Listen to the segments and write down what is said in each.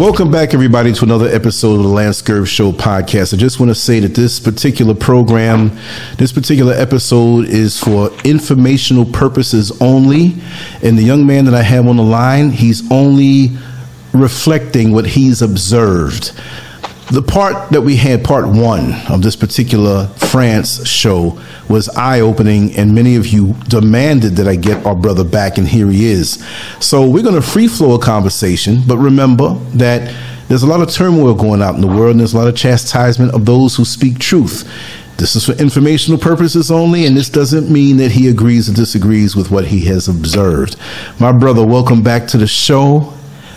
Welcome back, everybody, to another episode of the Lance Scurv Show podcast. I just want to say that this particular program, this particular episode is for informational purposes only. And the young man that I have on the line, he's only reflecting what he's observed. The part that we had, part one of this particular France show, was eye opening, and many of you demanded that I get our brother back, and here he is. So we're going to free flow a conversation, but remember that there's a lot of turmoil going out in the world, and there's a lot of chastisement of those who speak truth. This is for informational purposes only, and this doesn't mean that he agrees or disagrees with what he has observed. My brother, welcome back to the show.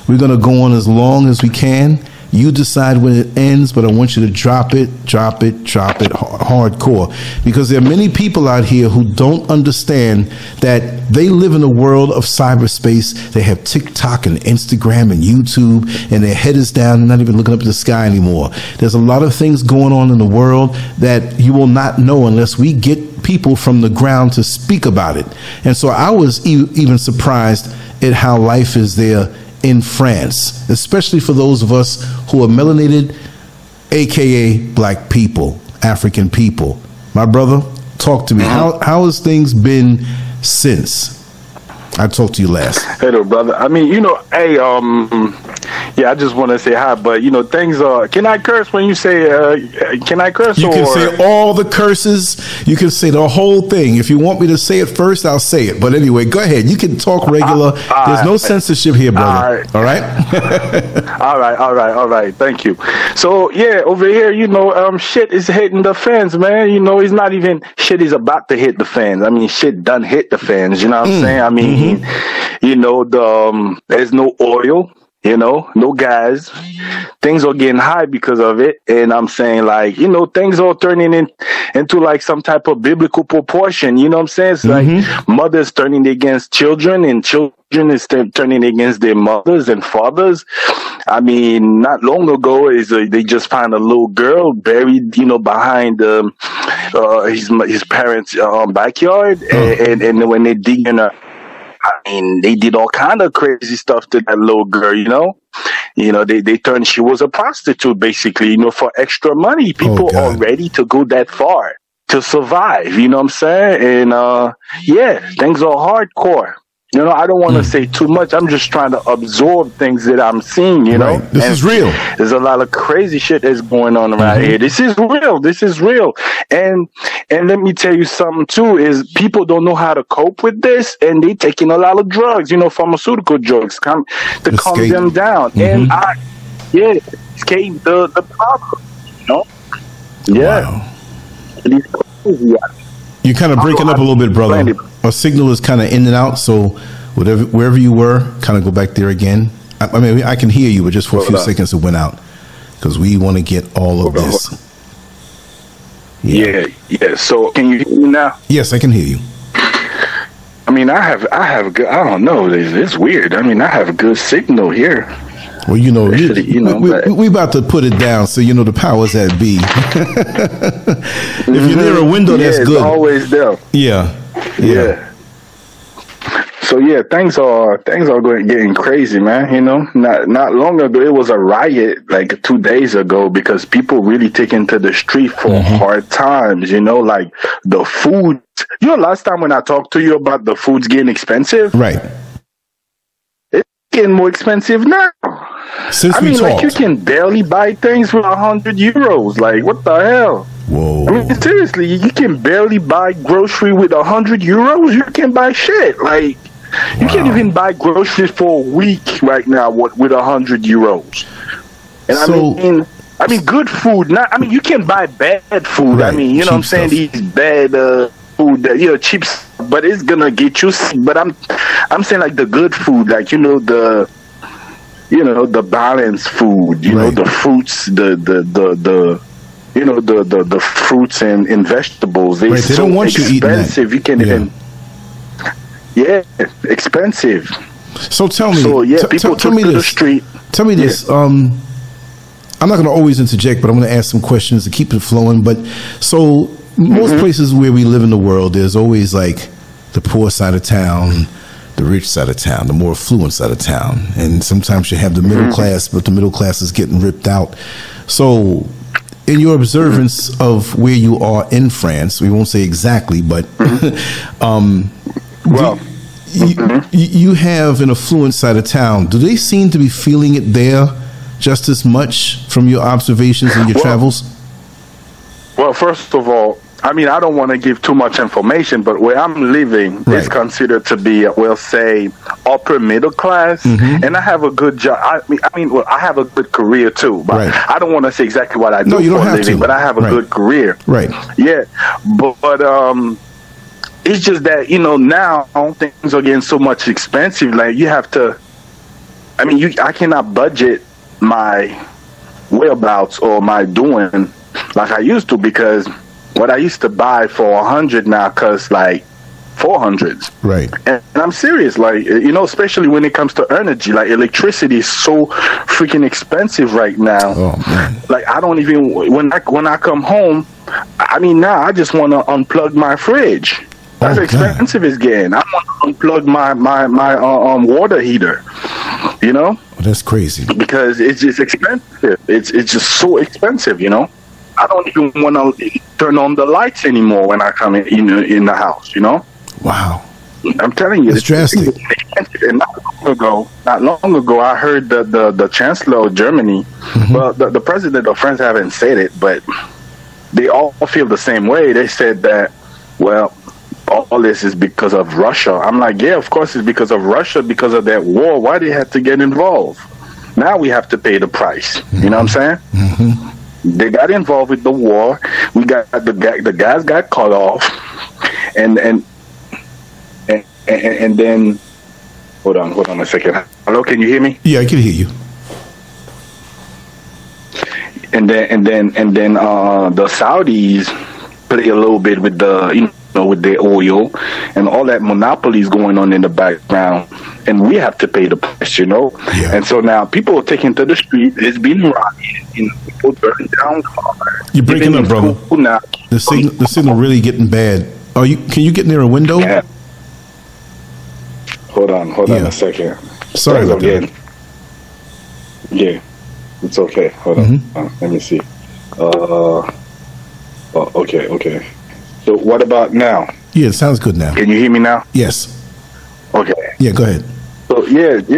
We're going to go on as long as we can. You decide when it ends, but I want you to drop it, drop it, drop it hardcore. Because there are many people out here who don't understand that they live in a world of cyberspace. They have TikTok and Instagram and YouTube, and their head is down and not even looking up at the sky anymore. There's a lot of things going on in the world that you will not know unless we get people from the ground to speak about it. And so I was e- even surprised at how life is there in France, especially for those of us who are melanated, aka black people, African people. My brother, talk to me. Uh-huh. How how has things been since I talked to you last? Hello, brother. I mean, you know, hey, um, yeah, I just want to say hi, but you know, things are. Can I curse when you say? Uh, can I curse? You or? can say all the curses. You can say the whole thing. If you want me to say it first, I'll say it. But anyway, go ahead. You can talk regular. Uh, There's no censorship here, brother. All right. all right, all right, all right. Thank you. So yeah, over here, you know, um, shit is hitting the fans, man. You know, it's not even shit is about to hit the fans. I mean, shit done hit the fans. You know what I'm saying? I mean, Mm-hmm. You know, the um, there's no oil. You know, no gas. Things are getting high because of it. And I'm saying like, you know, things are turning in, into like some type of biblical proportion. You know what I'm saying? It's like mothers turning against children and children is turning against their mothers and fathers. I mean, not long ago is uh, they just found a little girl buried, you know, behind um, uh, his his parents' um, backyard, and, and and when they dig in her I mean, they did all kind of crazy stuff to that little girl, you know. You know, they they turned she was a prostitute basically, you know, for extra money. People God. are ready to go that far to survive, you know what I'm saying? And uh yeah, things are hardcore. You know, I don't want to mm. say too much. I'm just trying to absorb things that I'm seeing, you know. Right. This And is real. There's a lot of crazy shit that's going on around mm-hmm. here. This is real. This is real. And and let me tell you something too is people don't know how to cope with this and they taking a lot of drugs, you know, pharmaceutical drugs come to calm them down. Mm-hmm. And I yeah, escape the the problem, you know. Yeah. Wow. These crazy out You're kind of breaking up a little bit, brother. Our signal is kind of in and out, so whatever wherever you were, kind of go back there again. I, I mean, I can hear you, but just for a few seconds it went out because we want to get all of this. Yeah, yeah. So can you hear me now? Yes, I can hear you. I mean, I have, I have a good. I don't know. It's, it's weird. I mean, I have a good signal here. Well, you know, you, you know, we, we, we about to put it down, so you know the powers that be. if you're near a window, yeah, that's good. always there. yeah. Yeah. So yeah, things are things are going getting crazy, man. You know, not not long ago it was a riot like two days ago because people really taking to the street for Mm-hmm. hard times. You know, like the food. You know, last time when I talked to you about the food's getting expensive, Right. it's getting more expensive now. Since I mean, like you can barely buy things for a hundred euros. Like what the hell? Whoa. I mean, seriously, you can barely buy grocery with a hundred euros. You can buy shit like you can't even buy groceries for a week right now with with a hundred euros. And So- I mean, I mean, good food. Not, I mean, you can buy bad food. I mean, you know what I'm saying? stuff. These bad uh, food that you know, cheap, but it's gonna get you. sick. But I'm, I'm saying like the good food, like you know the. You know the balanced food. You know the fruits, the the the the, you know the the, the fruits and, and vegetables. They Right, they so don't want you expensive. You can Yeah. even yeah, expensive. So tell me. So yeah, t- people t- tell took me to the this. street. Tell me this. Um, I'm not going to always interject, but I'm going to ask some questions to keep it flowing. But so most Mm-hmm. places where we live in the world, there's always like the poor side of town, the rich side of town, the more affluent side of town, and sometimes you have the middle Mm-hmm. class, but the middle class is getting ripped out. So, in your observance of where you are in France, we won't say exactly, but um, Well, you, you have an affluent side of town. Do they seem to be feeling it there just as much from your observations and your Well, travels? Well, first of all, I mean, I don't want to give too much information, but where I'm living Right. is considered to be, we'll say, upper middle class, Mm-hmm. and I have a good job. I mean, I mean, well, I have a good career too. But Right. I don't want to say exactly what I do No, you for don't a have living, to. but I have a Right. good career. Right. Yeah, but, but um, it's just that you know now things are getting so much expensive. Like you have to. I mean, you I cannot budget my whereabouts or my doing like I used to because what I used to buy for a hundred now costs like four hundreds. Right. And, and I'm serious, like you know, especially when it comes to energy, like electricity is so freaking expensive right now. Oh man. Like I don't even when I when I come home, I mean now I just want to unplug my fridge. That's Oh, God. expensive it's getting. I want to unplug my my my uh, um water heater. You know, Oh, that's crazy. because it's just expensive. It's it's just so expensive. You know, I don't even want to turn on the lights anymore when I come in in, in the house. You know. Wow. I'm telling you, it's- drastic. And not long ago, not long ago, I heard the the, the chancellor of Germany, Mm-hmm. well, the, the president of France haven't said it, but they all feel the same way. They said that, well, all this is because of Russia. I'm like, yeah, of course it's because of Russia, because of that war. Why they had to get involved? Now we have to pay the price. You know what I'm saying? Mm-hmm. They got involved with the war. We got the guy, the guys got cut off, and and and, and, and then hold on, hold on a second. Hello, can you hear me? Yeah, I can hear you. And then and then and then uh, the Saudis play a little bit with the you know with their oil and all that monopolies going on in the background, and we have to pay the price, you know. Yeah. And so now people are taking to the street. It's been rioting, you know, people burning down cars. You're breaking up, brother. Now, The signal, the signal really getting bad. Are you? Can you get near a window? Yeah. Hold on, hold on a second. Sorry about are that. Yeah, it's okay. Hold on. Mm-hmm. Uh, let me see. Uh, oh, okay, okay. So what about now? Yeah, it sounds good now. Can you hear me now? Yes. Okay. Yeah, go ahead. So yeah, yeah.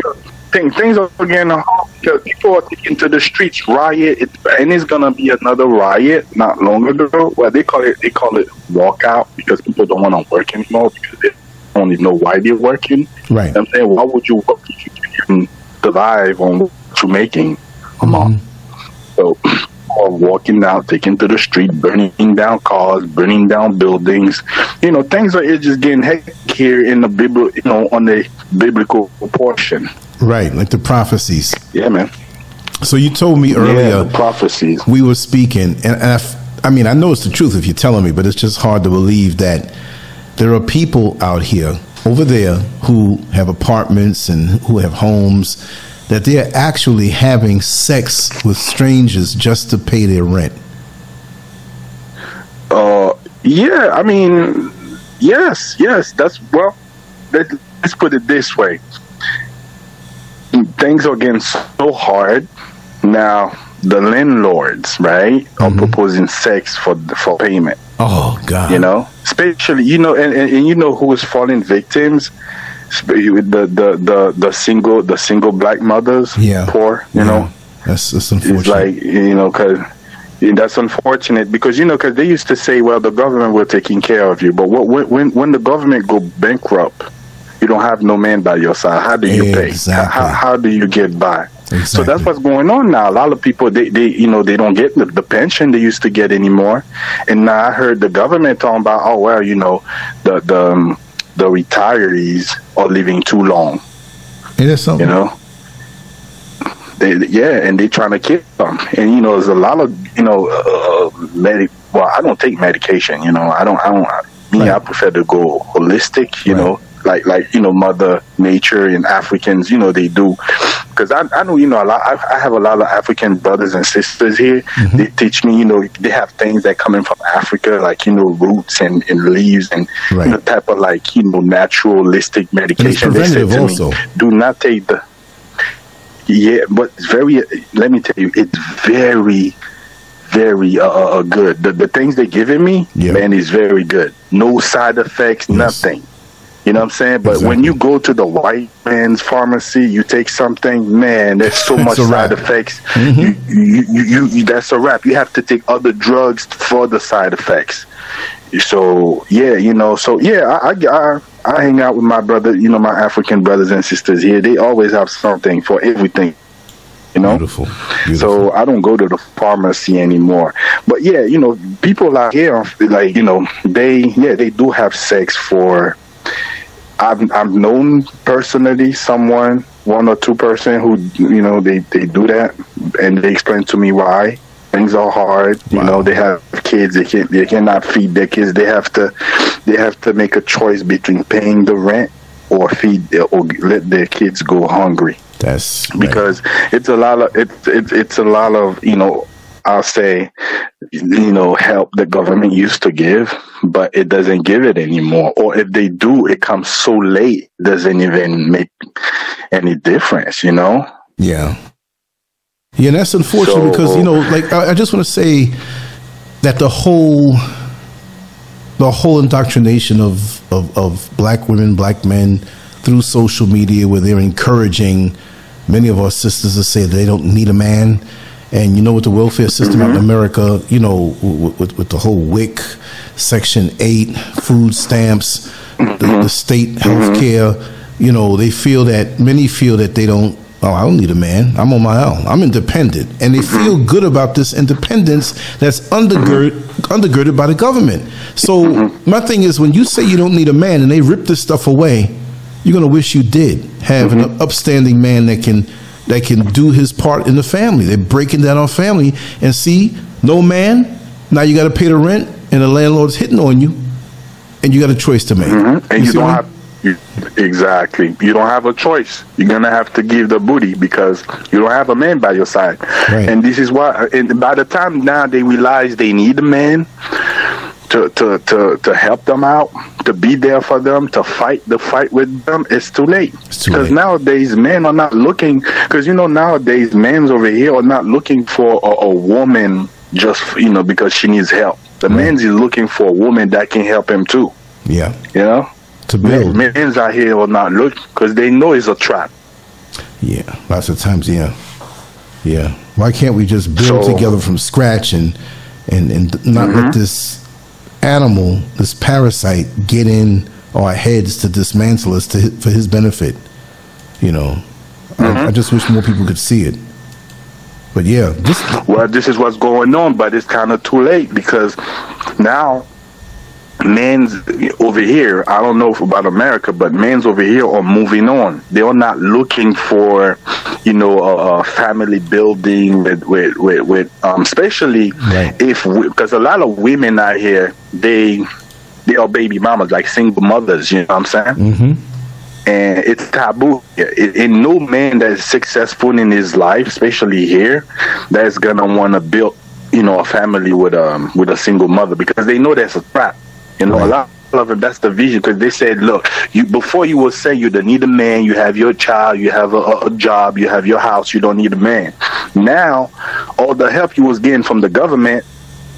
Thing, things are getting hard because people are taking to the streets, riot, it, and it's gonna be another riot. Not long ago, well, they call it they call it walkout because people don't want to work anymore because they don't even know why they're working. Right. I'm saying, why would you work if you can survive on what you're making a month? Mm-hmm. So, or walking out, taking to the street, burning down cars, burning down buildings. You know, things are just getting hectic here in the Bible, you know, on the biblical proportion. Right, like the prophecies. Yeah, man. So you told me Yeah, earlier the prophecies. we were speaking, and, and I, f- I mean, I know it's the truth if you're telling me, but it's just hard to believe that there are people out here over there who have apartments and who have homes that they're actually having sex with strangers just to pay their rent. Uh, yeah, I mean, yes, yes. That's well. Let, let's put it this way: things are getting so hard now. The landlords, right, are proposing sex for for payment. Oh God! You know, especially you know, and, and, and you know who is falling victims. The, the the the single the single black mothers, Yeah. poor, you Yeah. know, that's that's it's unfortunate. like you know because that's unfortunate because you know because they used to say well the government will taking care of you. But what, when when when the government go bankrupt you don't have no man by your side. How do you pay? How, how do you get by? So that's what's going on now. A lot of people they, they you know they don't get the, the pension they used to get anymore. And now i heard the government talking about oh well you know the the um, the retirees are living too long It is something. you know? They, yeah and they're trying to kill them. And you know there's a lot of you know uh, medi- well i don't take medication you know? I don't i don't me i prefer to go holistic you Right. know like like you know mother nature and africans you know they do because I, I know you know a lot. I, I, have a lot of African brothers and sisters here. Mm-hmm. They teach me, you know, they have things that come in from Africa, like you know, roots and, and leaves and right. you know, type of like you know naturalistic medication. they said to also. me, do not take the. Yeah, but it's very. Let me tell you, it's very very uh, uh, uh, good. The the things they're giving me, yep. man, is very good. No side effects, yes. nothing. You know what I'm saying? But exactly. when you go to the white man's pharmacy, you take something, man, there's so much side effects. Mm-hmm. You, you, you, you, that's a wrap. You have to take other drugs for the side effects. So yeah, you know, so yeah, I, I, I, I hang out with my brother, you know, my African brothers and sisters here. They always have something for everything you know beautiful. beautiful. so i don't go to the pharmacy anymore but yeah you know people out here like you know they yeah they do have sex for i've i've known personally someone one or two person who you know they they do that and they explain to me why things are hard wow. you know they have kids they can they cannot feed their kids they have to they have to make a choice between paying the rent or feed or let their kids go hungry that's because right. it's a lot of it's it's it's a lot of you know I'll say you know help the government used to give, but it doesn't give it anymore. Or if they do, it comes so late, doesn't even make any difference. You know? Yeah. Yeah, and that's unfortunate so, because you know, like I, I just want to say that the whole the whole indoctrination of, of, of black women, black men through social media where they're encouraging many of our sisters to say they don't need a man. And you know, with the welfare system mm-hmm. in America, you know, with, with, the whole WIC, Section 8, food stamps, mm-hmm. the, the, state health care, mm-hmm. you know, they feel that, many feel that they don't, oh, I don't need a man. I'm on my own. I'm independent. And they mm-hmm. feel good about this independence that's undergird, undergirded by the government. So mm-hmm. my thing is, when you say you don't need a man and they rip this stuff away, you're going to wish you did have mm-hmm. an upstanding man that can that can do his part in the family. They're breaking down our family and see no man. Now you got to pay the rent, and the landlord's hitting on you, and you got a choice to make. Mm-hmm. And you, you don't have you, exactly. You don't have a choice. You're gonna have to give the booty because you don't have a man by your side. Right. And this is why. And by the time now they realize they need a man, to, to, to, to help them out, to be there for them, to fight the fight with them, it's too late. Because nowadays, men are not looking, because you know, nowadays, men's over here are not looking for a, a woman just, you know, because she needs help. The right. man's is looking for a woman that can help him too. Yeah. You know? To build. Men, men's out here are not looking because they know it's a trap. Yeah. Lots of times, yeah. Yeah. Why can't we just build so, together from scratch and, and, and not mm-hmm. let this animal, this parasite, get in our heads to dismantle us to, for his benefit. You know, mm-hmm. I, I, just wish more people could see it. But yeah, just well, this is what's going on, but it's kind of too late because now men's over here, I don't know about America, but men's over here are moving on. They are not looking for, you know, a, a family building with, with, with, with um, especially right. if, because a lot of women out here, they, they are baby mamas, like single mothers, you know what I'm saying? Mm-hmm. And it's taboo. And no man that is successful in his life, especially here, that's gonna want to build, you know, a family with um with a single mother because they know that's a trap. You know, right. a lot of them, that's the vision because they said, look, you before you will say you don't need a man, you have your child, you have a, a, job, you have your house, you don't need a man. Now, all the help you was getting from the government,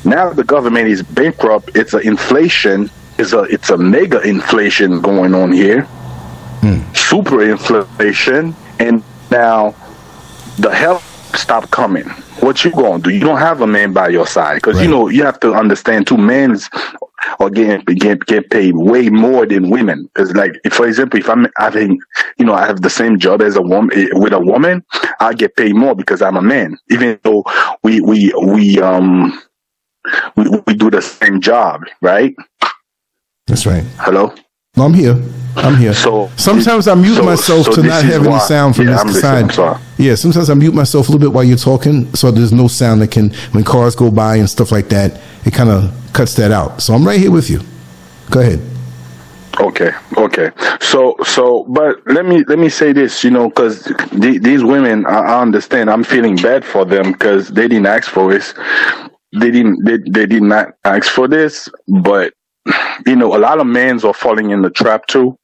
now the government is bankrupt. It's an inflation. It's a it's a mega inflation going on here, mm. super inflation, and now the help stop coming. What you gonna do? You don't have a man by your side because right. you know you have to understand. Two men's or get get get paid way more than women. It's like, for example, if I'm having, you know, I have the same job as a woman eh, with a woman, I get paid more because I'm a man. Even though we we we um we we do the same job, right? That's right. Hello. No, I'm here. I'm here. So sometimes I mute so, myself so to not have why, any sound from yeah, this I'm side. Yeah, sometimes I mute myself a little bit while you're talking, so there's no sound that can when cars go by and stuff like that. It kind of cuts that out. So I'm right here with you. Go ahead. Okay, okay. So, so, but let me let me say this, you know, because the, these women, I, I, understand. I'm feeling bad for them because they didn't ask for this. They didn't. They, they did not ask for this. But you know, a lot of men are falling in the trap too,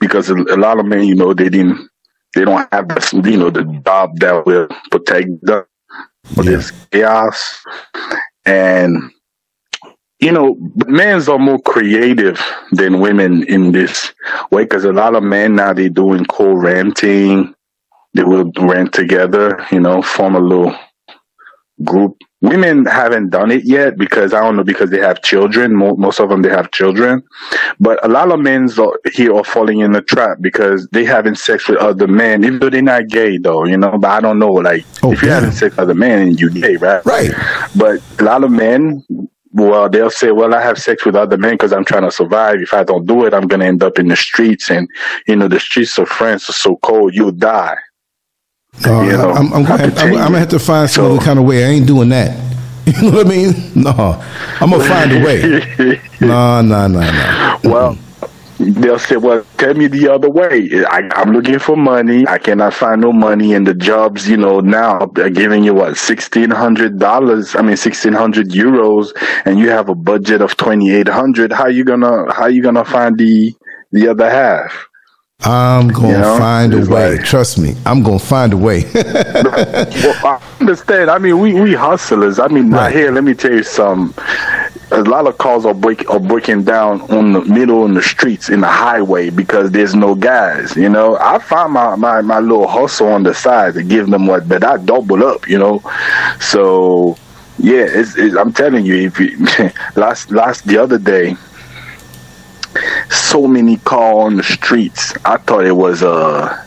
because a, lot of men, you know, they didn't. They don't have the, you know, the job that will protect them for yeah. this chaos, and you know, men's are more creative than women in this way because a lot of men now they're doing co-renting. They will rent together, you know, form a little group. Women haven't done it yet because I don't know because they have children. Most of them they have children, but a lot of men here are falling in the trap because they having sex with other men, even though they're not gay though, you know. But I don't know, like oh, if you're having sex with other men, you're gay, right? Right. But a lot of men well, they'll say, well, I have sex with other men because I'm trying to survive. If I don't do it, I'm going to end up in the streets. And, you know, the streets of France are so cold, you'll die. Uh, you know, I'm, I'm, gonna have, I'm, I'm, gonna have to find some so, other kind of way. I ain't doing that. You know what I mean? No, I'm gonna find a way. no, no, no, no. Well, they'll say, "Well, tell me the other way. I, am looking for money. I cannot find no money, and the jobs, you know, now they're giving you what sixteen hundred dollars. I mean, sixteen hundred euros, and you have a budget of twenty eight hundred. How you gonna how you gonna find the the other half?" I'm gonna you know? find a way. Like, Trust me, I'm gonna find a way. well, I understand. I mean, we we hustlers. I mean, right. here. Let me tell you some a lot of cars are break are breaking down on the middle in the streets in the highway because there's no guys. You know, I find my, my, my little hustle on the side to give them what, but I double up. You know, so yeah, it's, it's, I'm telling you, if you, last last the other day, so many cars on the streets. I thought it was a. Uh,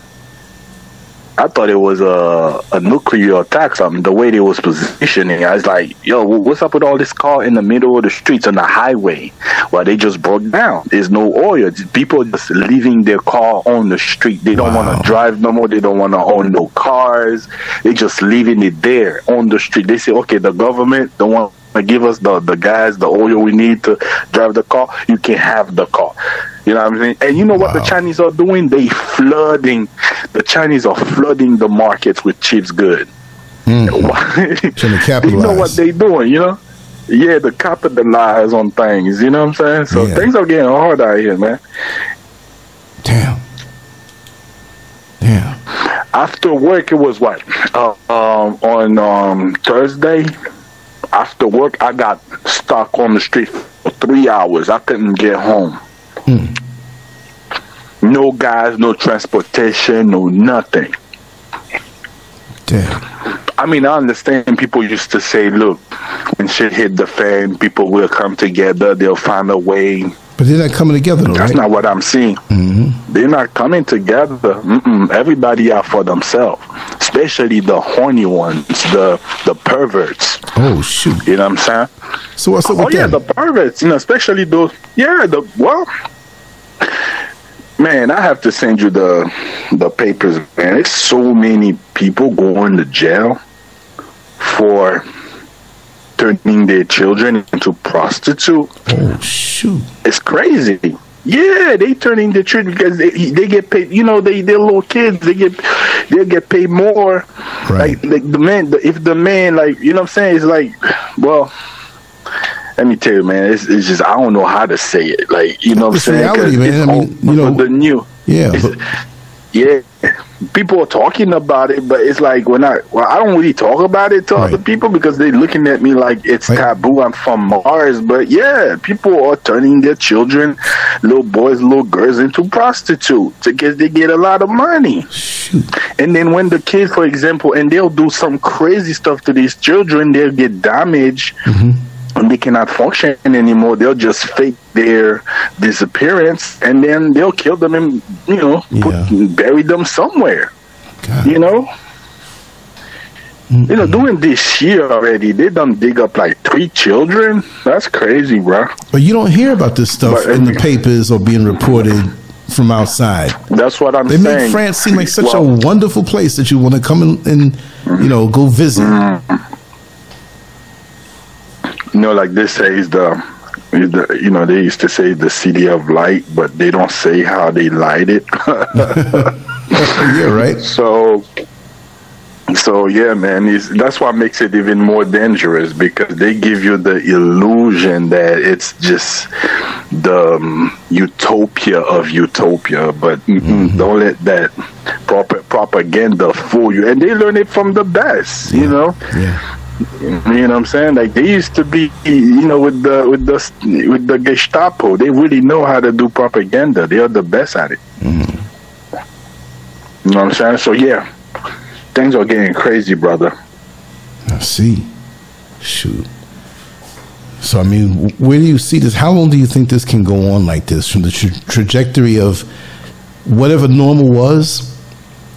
thought it was a, a nuclear attack. Something the way they was positioning. I was like, "Yo, what's up with all this car in the middle of the streets on the highway? Well, they just broke down. There's no oil. People just leaving their car on the street. They don't wow. want to drive no more. They don't want to own no cars. They just leaving it there on the street. They say, okay, the government don't want to give us the the gas, the oil we need to drive the car. You can have the car." You know what I'm saying? And you know wow. what the Chinese are doing? They flooding. The Chinese are flooding the markets with cheap good. Mm. you know what they doing? You know? Yeah, to capitalize on things. You know what I'm saying? So yeah. things are getting hard out here, man. Damn. Damn. After work, it was what? Uh, um, on um, Thursday. After work, I got stuck on the street for three hours. I couldn't get home. Hmm. No guys, no transportation, no nothing. Damn. I mean, I understand people used to say, look, when shit hit the fan, people will come together, they'll find a way. But they're not coming together, though, That's right? not what I'm seeing. Mm-hmm. They're not coming together. Mm-mm. Everybody out for themselves, especially the horny ones, the the perverts. Oh shoot! You know what I'm saying? So what's up oh, with yeah, the perverts. You know, especially those. Yeah, the well, Man, I have to send you the the papers, man. It's so many people going to jail for turning their children into prostitutes. Oh shoot! It's crazy. Yeah, they turning their children because they, they get paid. You know, they they're little kids. They get they get paid more. Right. Like, like the man, if the man, like you know, what I'm saying, it's like, well let me tell you, man, it's, it's just I don't know how to say it. Like you know, what I'm saying? Reality, man. I mean, you know, the new, yeah, but, yeah. People are talking about it, but it's like when I well, I don't really talk about it to right. other people because they're looking at me like it's right. taboo. I'm from Mars, but yeah, people are turning their children, little boys, little girls, into prostitutes because they get a lot of money. Shoot. And then when the kids, for example, and they'll do some crazy stuff to these children, they'll get damaged. Mm-hmm they cannot function anymore, they'll just fake their disappearance and then they'll kill them and you know put, yeah. bury them somewhere. God. You know. Mm-hmm. You know, doing this year already, they done dig up like three children. That's crazy, bro. But you don't hear about this stuff but, in the papers or being reported from outside. That's what I'm they saying. They make France seem like such well, a wonderful place that you want to come and, and you know go visit. Mm-hmm you know, like this says the you know, they used to say the city of light, but they don't say how they light it. yeah, right. So, so yeah, man, that's what makes it even more dangerous because they give you the illusion that it's just the um, utopia of utopia, but mm-hmm. don't let that proper propaganda fool you. And they learn it from the best, yeah. you know. Yeah. You know what I'm saying? Like they used to be, you know, with the with the with the Gestapo. They really know how to do propaganda. They are the best at it. Mm-hmm. You know what I'm saying? So yeah, things are getting crazy, brother. I see. Shoot. So I mean, where do you see this? How long do you think this can go on like this, from the tra- trajectory of whatever normal was,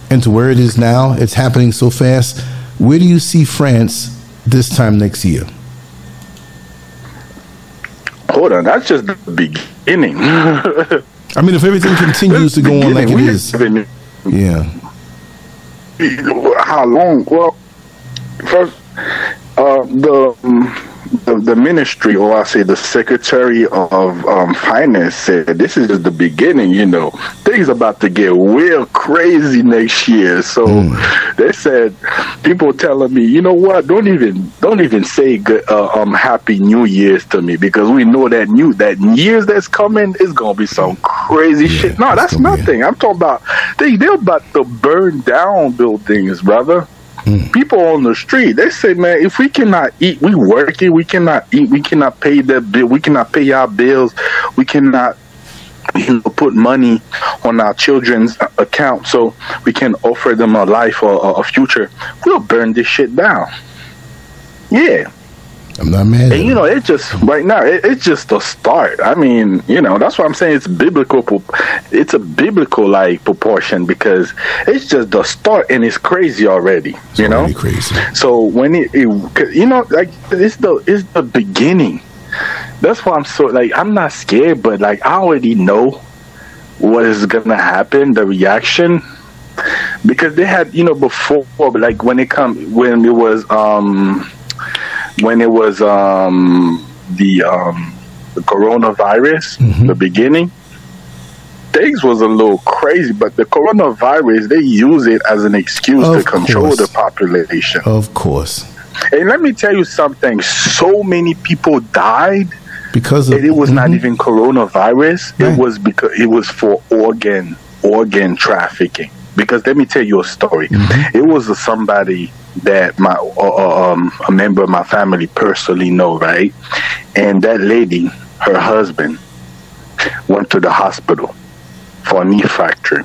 and to where it is now? It's happening so fast. Where do you see France this time next year? Hold on, that's just the beginning. I mean, if everything continues to go on like it is, yeah. How long? Well, first, uh, the. Um, the, the ministry, or I say the secretary of um, finance, said this is just the beginning. You know, things about to get real crazy next year. So mm. they said, people telling me, you know what? Don't even don't even say good, uh, um Happy New Year's to me because we know that new that years that's coming is gonna be some crazy yeah, shit. No, that's nothing. I'm talking about they they're about to burn down buildings, brother. Mm. People on the street, they say, man, if we cannot eat, we working, we cannot eat, we cannot pay the bill, we cannot pay our bills, we cannot you know, put money on our children's account so we can offer them a life or a future. We'll burn this shit down. Yeah. I'm not mad. And you know, it just right now. It, it's just a start. I mean, you know, that's why I'm saying it's biblical. It's a biblical like proportion because it's just the start and it's crazy already. It's you know, crazy. So when it, it, you know, like it's the it's the beginning. That's why I'm so like I'm not scared, but like I already know what is gonna happen. The reaction because they had you know before, like when it come when it was um when it was um, the um, the coronavirus, mm-hmm. the beginning, things was a little crazy. But the coronavirus, they use it as an excuse of to control course. the population. Of course. And let me tell you something: so many people died because of, it was mm-hmm. not even coronavirus. Right. It was because it was for organ organ trafficking. Because let me tell you a story. Mm-hmm. It was somebody that my uh, uh, um, a member of my family personally know, right? And that lady, her husband, went to the hospital for a knee fracture.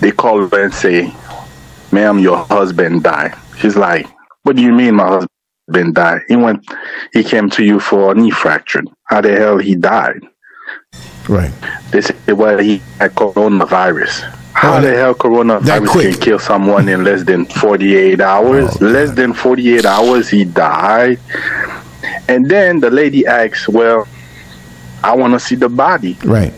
They call her and say, "Ma'am, your husband died." She's like, "What do you mean, my husband died? He went, he came to you for a knee fracture. How the hell he died?" Right. They said, "Well, he had coronavirus." How the hell coronavirus can kill someone in less than 48 hours? Oh, less than 48 hours, he died. And then the lady asks, Well, I want to see the body. Right.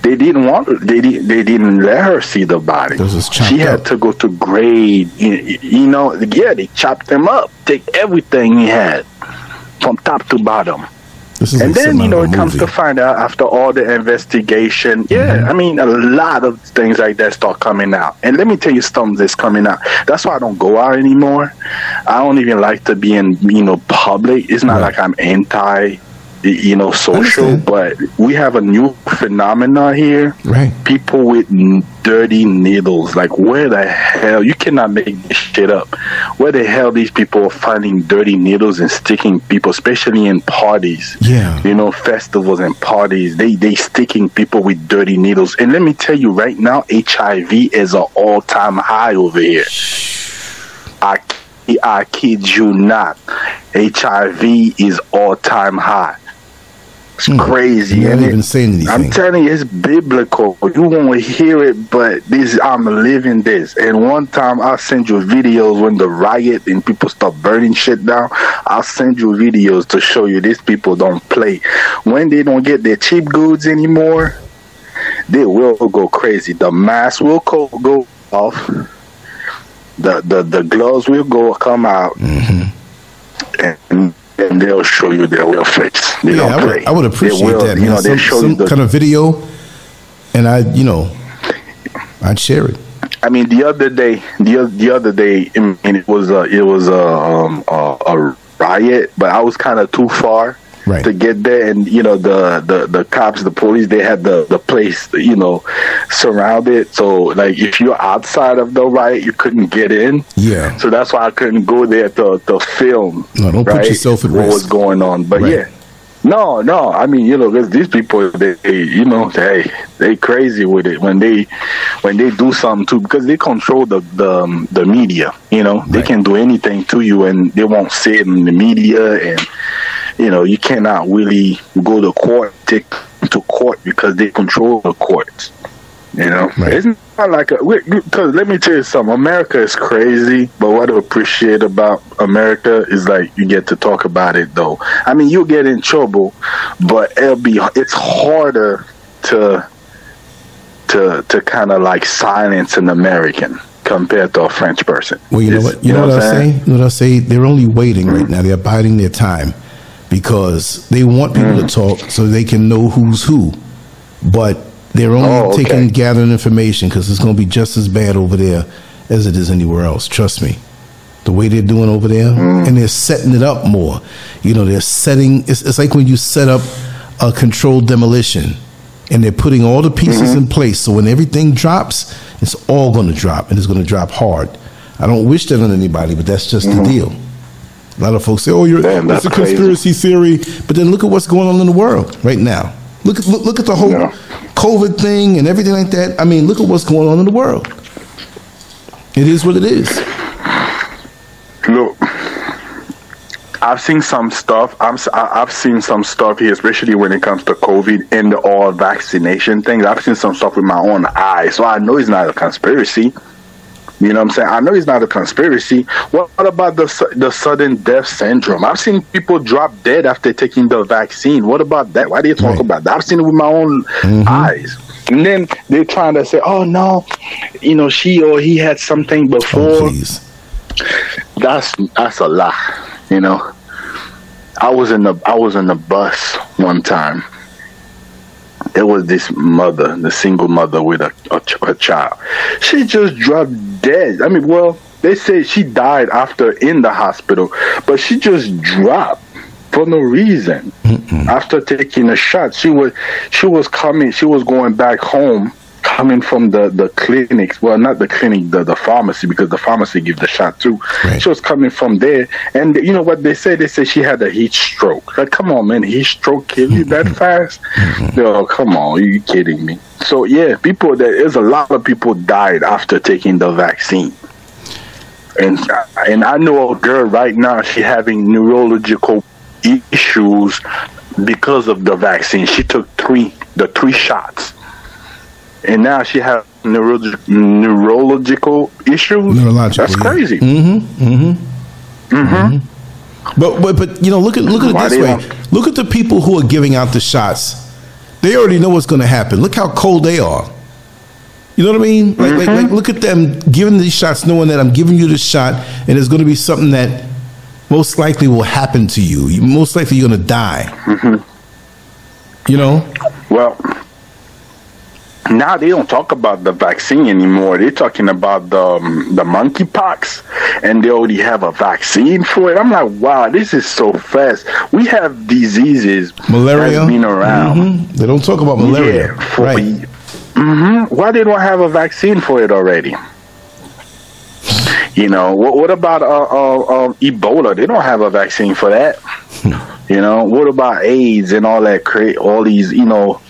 They didn't want they didn't they didn't let her see the body. She had up. to go to grade. You, you know, yeah, they chopped him up, take everything he had from top to bottom and then you know it comes to find out after all the investigation. Yeah mm-hmm. i mean a lot of things like that start coming out. And let me tell you something that's coming out. That's why i don't go out anymore. I don't even like to be in you know public. It's not right. like i'm anti you know, social, but we have a new phenomena here. Right. People with dirty needles. Like, where the hell? You cannot make this shit up. Where the hell these people are finding dirty needles and sticking people, especially in parties? Yeah. You know, festivals and parties. They they sticking people with dirty needles. And let me tell you right now, HIV is an all time high over here. I I kid you not. HIV is all time high. It's hmm. crazy. You ain't even saying anything. I'm telling you, it's biblical. You won't hear it, but this I'm living this. And one time I'll send you videos when the riot and people start burning shit down. I'll send you videos to show you these people don't play. When they don't get their cheap goods anymore, they will go crazy. The mask will go, go off. The, the the gloves will go come out. Mm-hmm. And and they'll show you their real face. They yeah, I would, I would, appreciate will, that, man. You know, some, some the, kind of video, and I, you know, I'd share it. I mean, the other day, the the other day, and it was a, it was a, um, a, a riot, but I was kind of too far right. to get there. And you know, the, the the cops, the police, they had the the place, you know, surrounded. So like, if you're outside of the riot, you couldn't get in. Yeah. So that's why I couldn't go there to to film. No, don't right, put yourself at what risk. was going on? But right. yeah. No, no. I mean, you know, because these people, they, they, you know, they they crazy with it when they when they do something too, because they control the the, um, the media. You know, right. they can do anything to you, and they won't say it in the media, and you know, you cannot really go to court, take to court because they control the courts. You know, right. it's not like a because let me tell you something. America is crazy, but what I appreciate about America is like you get to talk about it. Though I mean, you get in trouble, but it'll be it's harder to to to kind of like silence an American compared to a French person. Well, you know what you, you know, know, what I say. You know what I say. They're only waiting mm-hmm. right now. They're biding their time because they want people mm. to talk so they can know who's who. But they're only oh, okay. taking gathering information because it's going to be just as bad over there as it is anywhere else. Trust me. The way they're doing over there, mm. and they're setting it up more. You know, they're setting. It's, it's like when you set up a controlled demolition, and they're putting all the pieces mm-hmm. in place. So when everything drops, it's all going to drop, and it's going to drop hard. I don't wish that on anybody, but that's just mm-hmm. the deal. A lot of folks say, "Oh, you're Damn, that's a conspiracy theory," but then look at what's going on in the world right now. Look at look, look at the whole yeah. COVID thing and everything like that. I mean, look at what's going on in the world. It is what it is. Look, I've seen some stuff. I'm, I've seen some stuff here, especially when it comes to COVID and the all vaccination things. I've seen some stuff with my own eyes, so I know it's not a conspiracy. You know what I'm saying? I know it's not a conspiracy. What about the the sudden death syndrome? I've seen people drop dead after taking the vaccine. What about that? Why do you talk right. about that? I've seen it with my own mm-hmm. eyes. And then they're trying to say, "Oh no, you know, she or he had something before." Oh, that's that's a lie. You know, I was in the I was in the bus one time there was this mother, the single mother with a, a, a child. She just dropped dead. I mean, well, they say she died after in the hospital, but she just dropped for no reason Mm-mm. after taking a shot. She was she was coming. She was going back home coming from the the clinics well not the clinic the, the pharmacy because the pharmacy give the shot too. Right. she was coming from there. And you know what they said they said she had a heat stroke. Like come on man heat stroke kill you that mm-hmm. fast? Oh come on are you kidding me? So yeah people there's a lot of people died after taking the vaccine. And and I know a girl right now she having neurological issues because of the vaccine. She took three the three shots and now she has neurolog- neurological issues. Neurological, That's crazy. Mm-hmm. Mm-hmm. Mm-hmm. mm-hmm. But, but but you know, look at look at it this way. Look at the people who are giving out the shots. They already know what's going to happen. Look how cold they are. You know what I mean? Like, like, like, look at them giving these shots, knowing that I'm giving you this shot, and it's going to be something that most likely will happen to you. you most likely, you're going to die. Mm-hmm. You know. Well, now they don't talk about the vaccine anymore. They're talking about the um, the monkeypox, and they already have a vaccine for it. I'm like, wow, this is so fast. We have diseases malaria been around. Mm-hmm. They don't talk about malaria, yeah, for, right? Mm-hmm. Why they don't have a vaccine for it already? You know, what, what about uh, uh, uh, Ebola? They don't have a vaccine for that. you know, what about AIDS and all that? Cra- all these, you know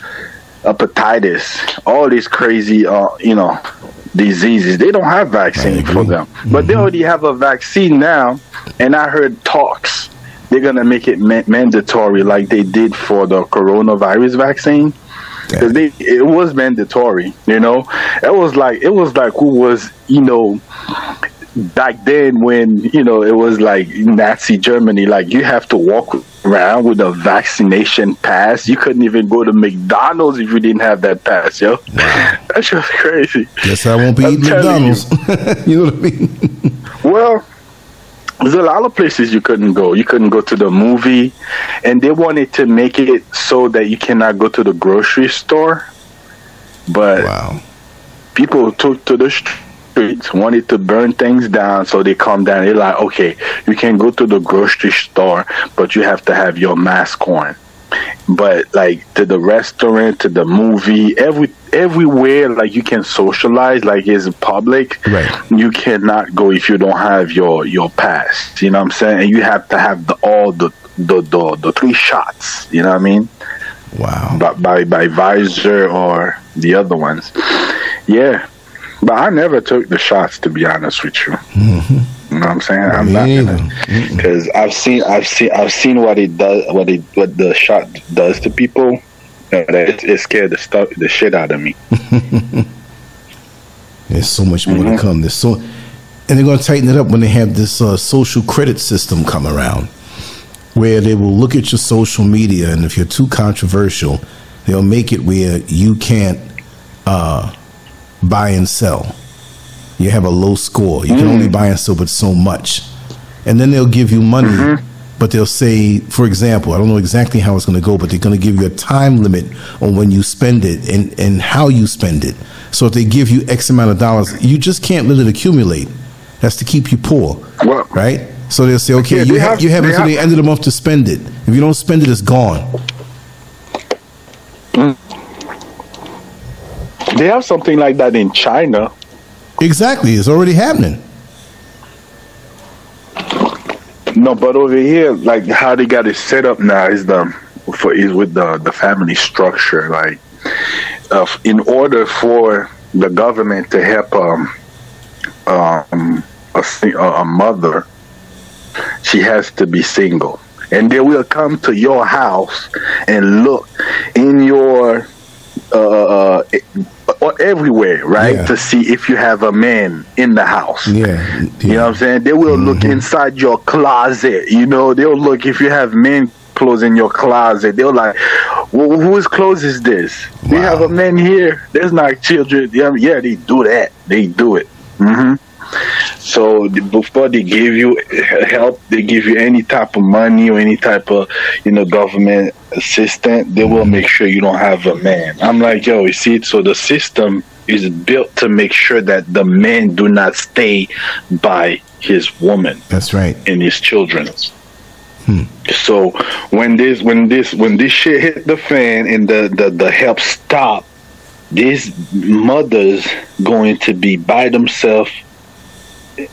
hepatitis, all these crazy, uh, you know, diseases. They don't have vaccine for them, mm-hmm. but they mm-hmm. already have a vaccine now. And I heard talks they're gonna make it ma- mandatory, like they did for the coronavirus vaccine. Because they, it was mandatory, you know. It was like it was like who was, you know, back then when you know it was like Nazi Germany, like you have to walk around with a vaccination pass. You couldn't even go to McDonald's if you didn't have that pass, yo. Wow. That's just crazy. Guess I won't be I'm eating McDonald's. You. you know what I mean? well, there's a lot of places you couldn't go. You couldn't go to the movie, and they wanted to make it so that you cannot go to the grocery store. But Wow. people took to the streets, wanted to burn things down, so they come down. They're like, okay, you can go to the grocery store, but you have to have your mask on. But like to the restaurant, to the movie, every everywhere, like you can socialize, like it's public. Right. You cannot go if you don't have your your pass. You know what I'm saying? And you have to have the all the the the, the three shots. You know what I mean? Wow. by, by by Pfizer or the other ones. Yeah, but I never took the shots to be honest with you. You know what I'm saying? I'm not because I've seen I've seen I've seen what it does what it what the shot does to people. It, it scared the stuff the shit out of me. There's so much more Mm-hmm. to come. There's so, and they're going to tighten it up when they have this uh, social credit system come around, where they will look at your social media, and if you're too controversial, they'll make it where you can't uh, buy and sell. You have a low score. You can mm. only buy and sell but so much, and then they'll give you money. Mm-hmm. But they'll say, for example, I don't know exactly how it's going to go, but they're going to give you a time limit on when you spend it and, and how you spend it. So if they give you X amount of dollars, you just can't let it accumulate. That's to keep you poor, Well, right? So they'll say, okay, Yeah, you, they ha- have- you have until have- the end of the month to spend it. If you don't spend it, it's gone. Mm. They have something like that in China. Exactly, it's already happening. No, but over here, like how they got it set up now is the for is with the the family structure. Like, uh, in order for the government to help um um a, a a mother, she has to be single, and they will come to your house and look in your uh, uh or everywhere, right, Yeah. to see if you have a man in the house. Yeah, You know what I'm saying? They will look inside your closet. You know, they'll look if you have men clothes in your closet. They'll like, well, whose clothes is this? We have a man here. There's not children. Yeah, yeah, they do that. They do it. hmm So the- before they give you help, they give you any type of money or any type of, you know, government assistant. They will make sure you don't have a man. I'm like, yo, you see, it so the system is built to make sure that the man do not stay by his woman that's right. and his children. Hmm. So when this when this when this shit hit the fan and the the, the help stop, these mothers going to be by themselves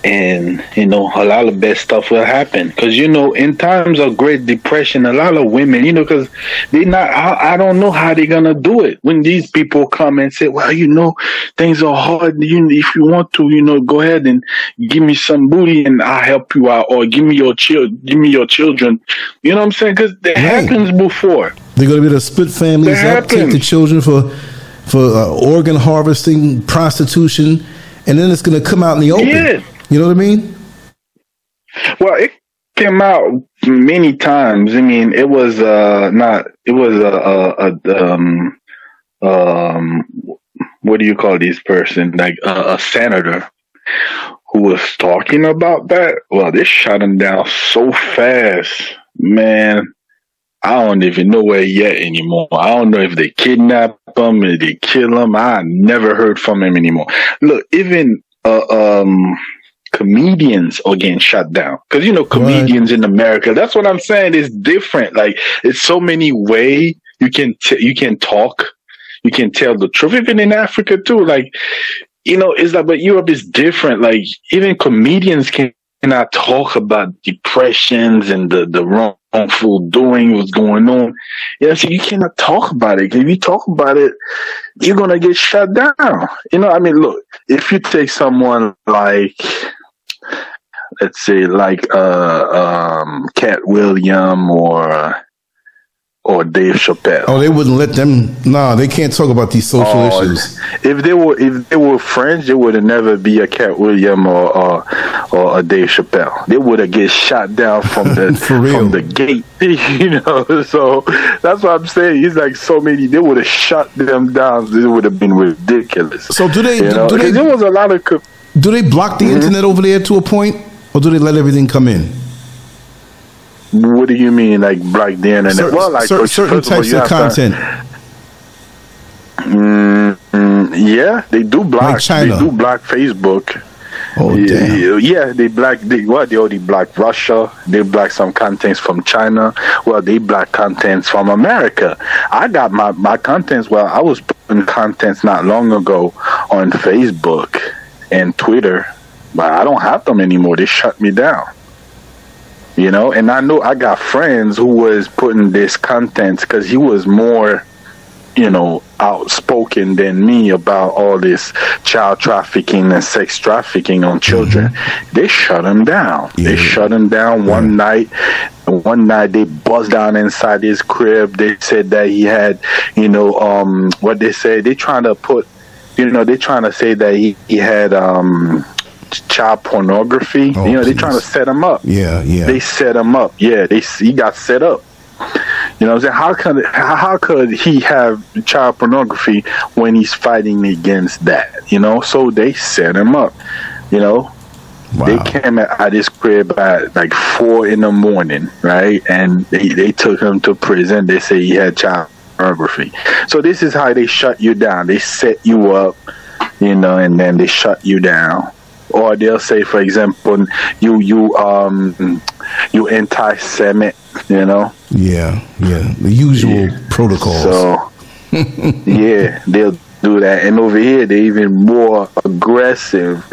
and you know a lot of bad stuff will happen. Because you know in times of great depression a lot of women you know because they not I, I don't know how they're gonna do it when these people come and say well you know things are hard. You if you want to you know go ahead and give me some booty and i'll help you out or give me your child give me your children. You know what i'm saying? Because that Right. happens before. They're to be to split families That up, take the children for for uh, organ harvesting, prostitution, and then it's going to come out in the open. Yeah. You know what I mean? Well, it came out many times. I mean, it was uh not. It was a, a, a um um what do you call this person? Like a, a senator who was talking about that. Well, they shot him down so fast, man. I don't even know where he at anymore. I don't know if they kidnap him, if they kill him. I never heard from him anymore. Look, even uh, um comedians are getting shut down because you know comedians in America. That's what I'm saying. It's different. Like it's so many way you can t- you can talk, you can tell the truth. Even in Africa too. Like you know, it's like but Europe is different. Like even comedians can cannot talk about depressions and the the wrongful doing what's going on. Yeah, so you cannot talk about it. If you talk about it, you're gonna get shut down. You know, I mean, look, if you take someone like let's say like uh um Katt William or or Dave Chappelle. Oh, they wouldn't let them. No, they can't talk about these social Oh, issues. If they were if they were friends, there would have never be a Katt William or or, or a Dave Chappelle. They would have get shot down from the from the gate. You know, so that's what I'm saying. It's like so many. They would have shot them down. It would have been ridiculous. So do they? You do 'cause they? there was a lot of. co- Do they block the Mm-hmm. internet over there to a point or do they let everything come in? What do you mean, like block the internet? Certain, well, like certain, certain types of content. To, mm, mm, yeah, they do block. Like China. They do block Facebook. Oh damn! Yeah, they black. They, well, they already block Russia. They block some contents from China. Well, they block contents from America. I got my my contents. Well, I was putting contents not long ago on Facebook and Twitter, but I don't have them anymore. They shut me down. You know, and I know I got friends who was putting this content because he was more you know, outspoken than me about all this child trafficking and sex trafficking on children. Mm-hmm. They shut him down. Yeah. They shut him down one night. One night they buzzed down inside his crib. They said that he had, you know, um, what they say. They trying to put, you know, they trying to say that he, he had um, child pornography. Oh, you know, they're trying to set him up. Yeah, yeah. They set him up. Yeah, they he got set up. You know, I'm saying how could how could he have child pornography when he's fighting against that? You know, so they set him up. You know, Wow. They came at his crib at like four in the morning, right? And they, they took him to prison. They say he had child pornography. So this is how they shut you down. They set you up, you know, and then they shut you down. Or they'll say, for example, you you um you anti-Semite, you know. Yeah, yeah, the usual yeah. protocols. So, yeah, they'll do that, and over here they're even more aggressive,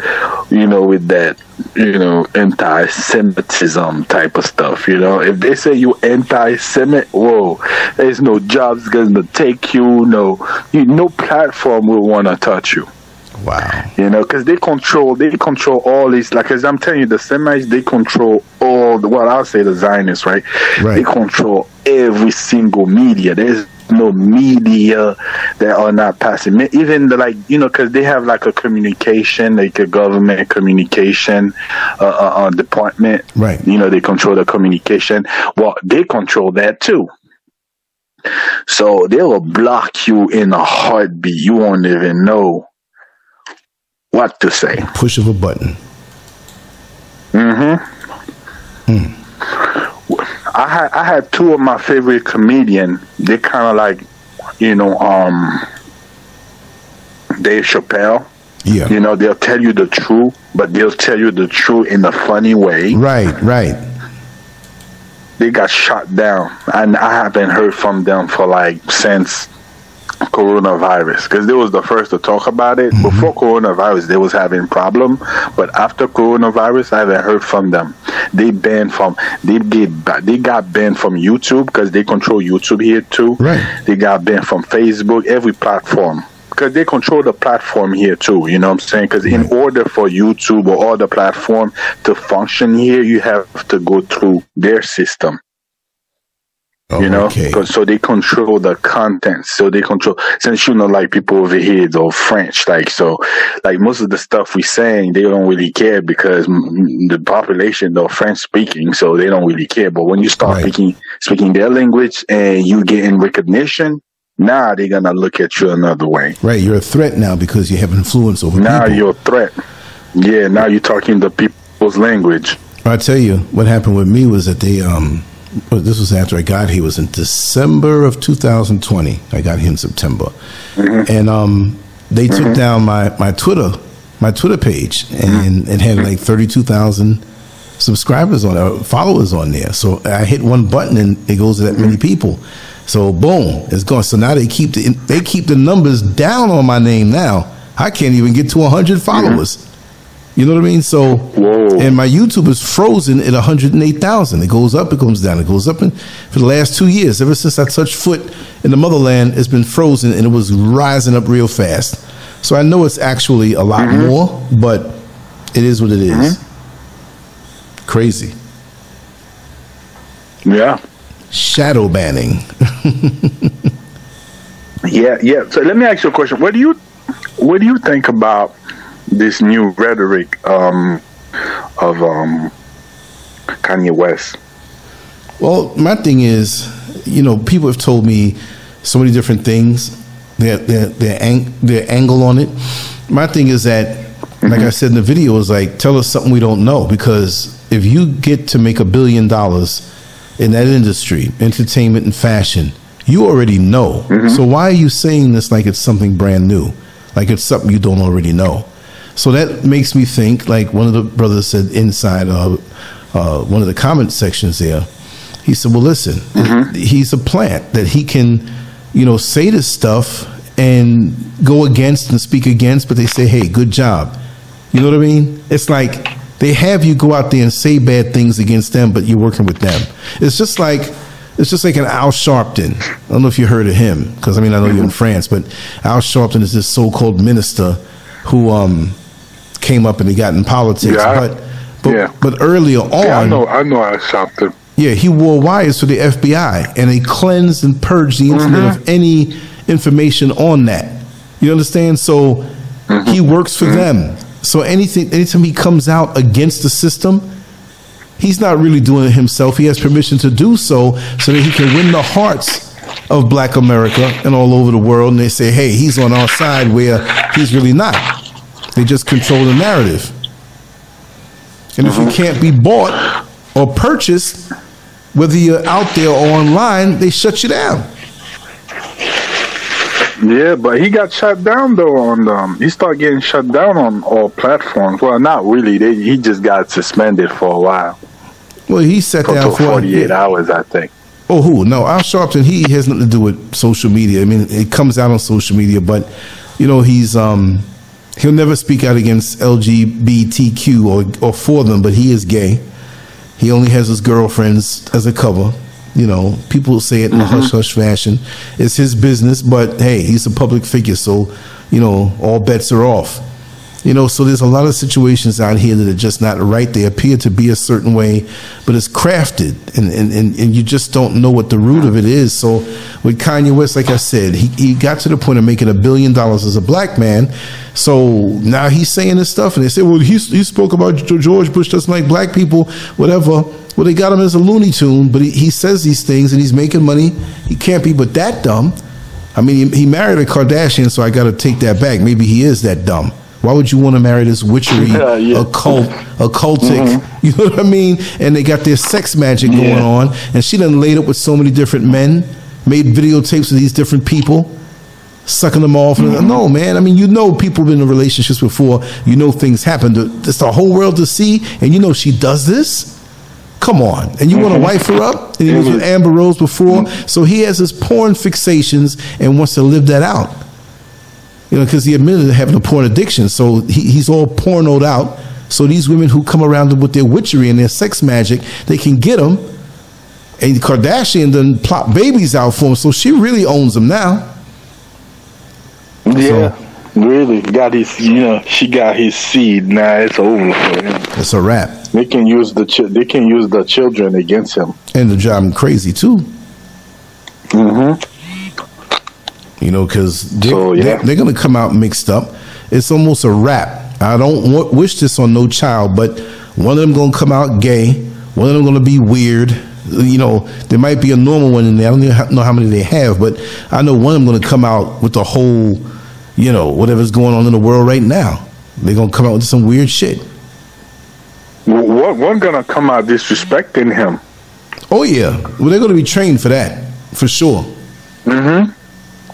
you know, with that, you know, anti-Semitism type of stuff. You know, if they say you anti-Semite, whoa, there's no jobs gonna take you. No, you, no platform will want to touch you. Wow. You know, because they control, they control all these. Like as I'm telling you, the Semites, they control all. The, well, I'll say the Zionists, right? Right. They control every single media. There's no media that are not passing. Even the like, you know, because they have like a communication, like a government communication uh, uh, uh, department. Right. You know, they control the communication. Well, they control that too. So they will block you in a heartbeat. You won't even know what to say. Push of a button. Mm-hmm. Hmm. I had I had two of my favorite comedian. They kind of like, you know, um, Dave Chappelle. Yeah. You know, they'll tell you the truth, but they'll tell you the truth in a funny way. Right, right. They got shot down, and I haven't heard from them for like since coronavirus because they was the first to talk about it. Mm-hmm. Before coronavirus, they was having problem, but after coronavirus, I haven't heard from them. They banned from they get they got banned from YouTube because they control YouTube here too. Right. They got banned from Facebook, every platform. Because they control the platform here too, you know what I'm saying? Because in order for YouTube or other platform to function here, you have to go through their system. Oh, you know, okay. so they control the content. So they control, since you know, like people over here, they're French, like, so, like most of the stuff we saying, they don't really care because the population, they're French speaking, so they don't really care. But when you start right. speaking, speaking their language and you get in recognition, now they're going to look at you another way. Right. You're a threat now because you have influence over now people. you're a threat. Yeah. Now you're talking the people's language. I tell you, what happened with me was that they, um, this was after I got here. It was in December of 2020. I got here in September, mm-hmm. and um, they mm-hmm. took down my, my Twitter my Twitter page, and mm-hmm. it had like 32,000 subscribers on it, followers on there. So I hit one button, and it goes to that many mm-hmm. people. So boom, it's gone. So now they keep the they keep the numbers down on my name now. I can't even get to 100 followers. You know what I mean? So, Whoa. and my YouTube is frozen at 108,000. It goes up, it comes down, it goes up. And for the last two years, ever since I touched foot in the motherland, it's been frozen and it was rising up real fast. So I know it's actually a lot mm-hmm. more, but it is what it is. Mm-hmm. Crazy. Yeah. Shadow banning. yeah, yeah. So let me ask you a question. What do you what do you think about this new rhetoric um, of um, Kanye West? Well, my thing is, you know, people have told me so many different things. Their their their, ang- their angle on it. My thing is that Mm-hmm. Like I said in the video, is like tell us something we don't know because if you get to make a billion dollars in that industry, entertainment and fashion, you already know. Mm-hmm. So why are you saying this like it's something brand new? Like it's something you don't already know. So that makes me think, like one of the brothers said inside uh, uh, one of the comment sections there, he said, well, listen, mm-hmm. he's a plant that he can, you know, say this stuff and go against and speak against, but they say, hey, good job. You know what I mean? It's like they have you go out there and say bad things against them, but you're working with them. It's just like it's just like an Al Sharpton. I don't know if you heard of him, because I mean I know you're in mm-hmm. France, but Al Sharpton is this so-called minister who um, came up and he got in politics. Yeah, but but, yeah. but earlier on, yeah, I know I know Al Sharpton. Yeah, he wore wires for the FBI, and he cleansed and purged the internet mm-hmm. of any information on that. You understand? So mm-hmm. he works for mm-hmm. them. So anything, anytime he comes out against the system, he's not really doing it himself. He has permission to do so, so that he can win the hearts of Black America and all over the world. And they say, "Hey, he's on our side," where he's really not. They just control the narrative. And if you can't be bought or purchased, whether you're out there or online, they shut you down. Yeah, but he got shut down though on um he started getting shut down on all platforms. Well, not really. They, he just got suspended for a while. Well, he sat for down for forty eight hours, I think. Oh, who? No, Al Sharpton. He has nothing to do with social media. I mean, it comes out on social media, but you know, he's um he'll never speak out against LGBTQ or or for them, but he is gay. He only has his girlfriends as a cover. You know, people say it in mm-hmm. a hush hush fashion. It's his business, but hey, he's a public figure, so you know all bets are off. You know, so there's a lot of situations out here that are just not right. They appear to be a certain way, but it's crafted, and, and, and, and you just don't know what the root of it is. So with Kanye West, like I said, he, he got to the point of making a billion dollars as a black man. So now he's saying this stuff, and they say, well, he, he spoke about George Bush doesn't like black people, whatever. Well, they got him as a Looney Tune, but he, he says these things and he's making money. He can't be but that dumb. I mean, he, he married a Kardashian, so I got to take that back. Maybe he is that dumb. Why would you want to marry this witchery, yeah, yeah. occult, occultic? Mm-hmm. You know what I mean? And they got their sex magic yeah. going on, and she done laid up with so many different men, made videotapes of these different people, sucking them off. Mm-hmm. No, man. I mean, you know, people been in relationships before. You know, things happen. It's the whole world to see, and you know she does this. Come on. And you mm-hmm. want to wife her up? And he was with Amber Rose before. Mm-hmm. So he has his porn fixations and wants to live that out. You know, because he admitted to having a porn addiction. So he, he's all pornoed out. So these women who come around him with their witchery and their sex magic, they can get him. And Kardashian then plop babies out for him. So she really owns him now. Yeah. So, really got his you know she got his seed now it's over for him it's a wrap they can use the ch- they can use the children against him and the job crazy too mm-hmm you know because they, so, yeah. they're, they're gonna come out mixed up it's almost a wrap i don't want, wish this on no child but one of them gonna come out gay one of them gonna be weird you know, there might be a normal one in there. I don't know how many they have, but I know one of them going to come out with the whole you know, whatever's going on in the world right now. They're gonna come out with some weird shit. What one gonna come out disrespecting him? Oh yeah, well they're gonna be trained for that for sure. Mm-hmm.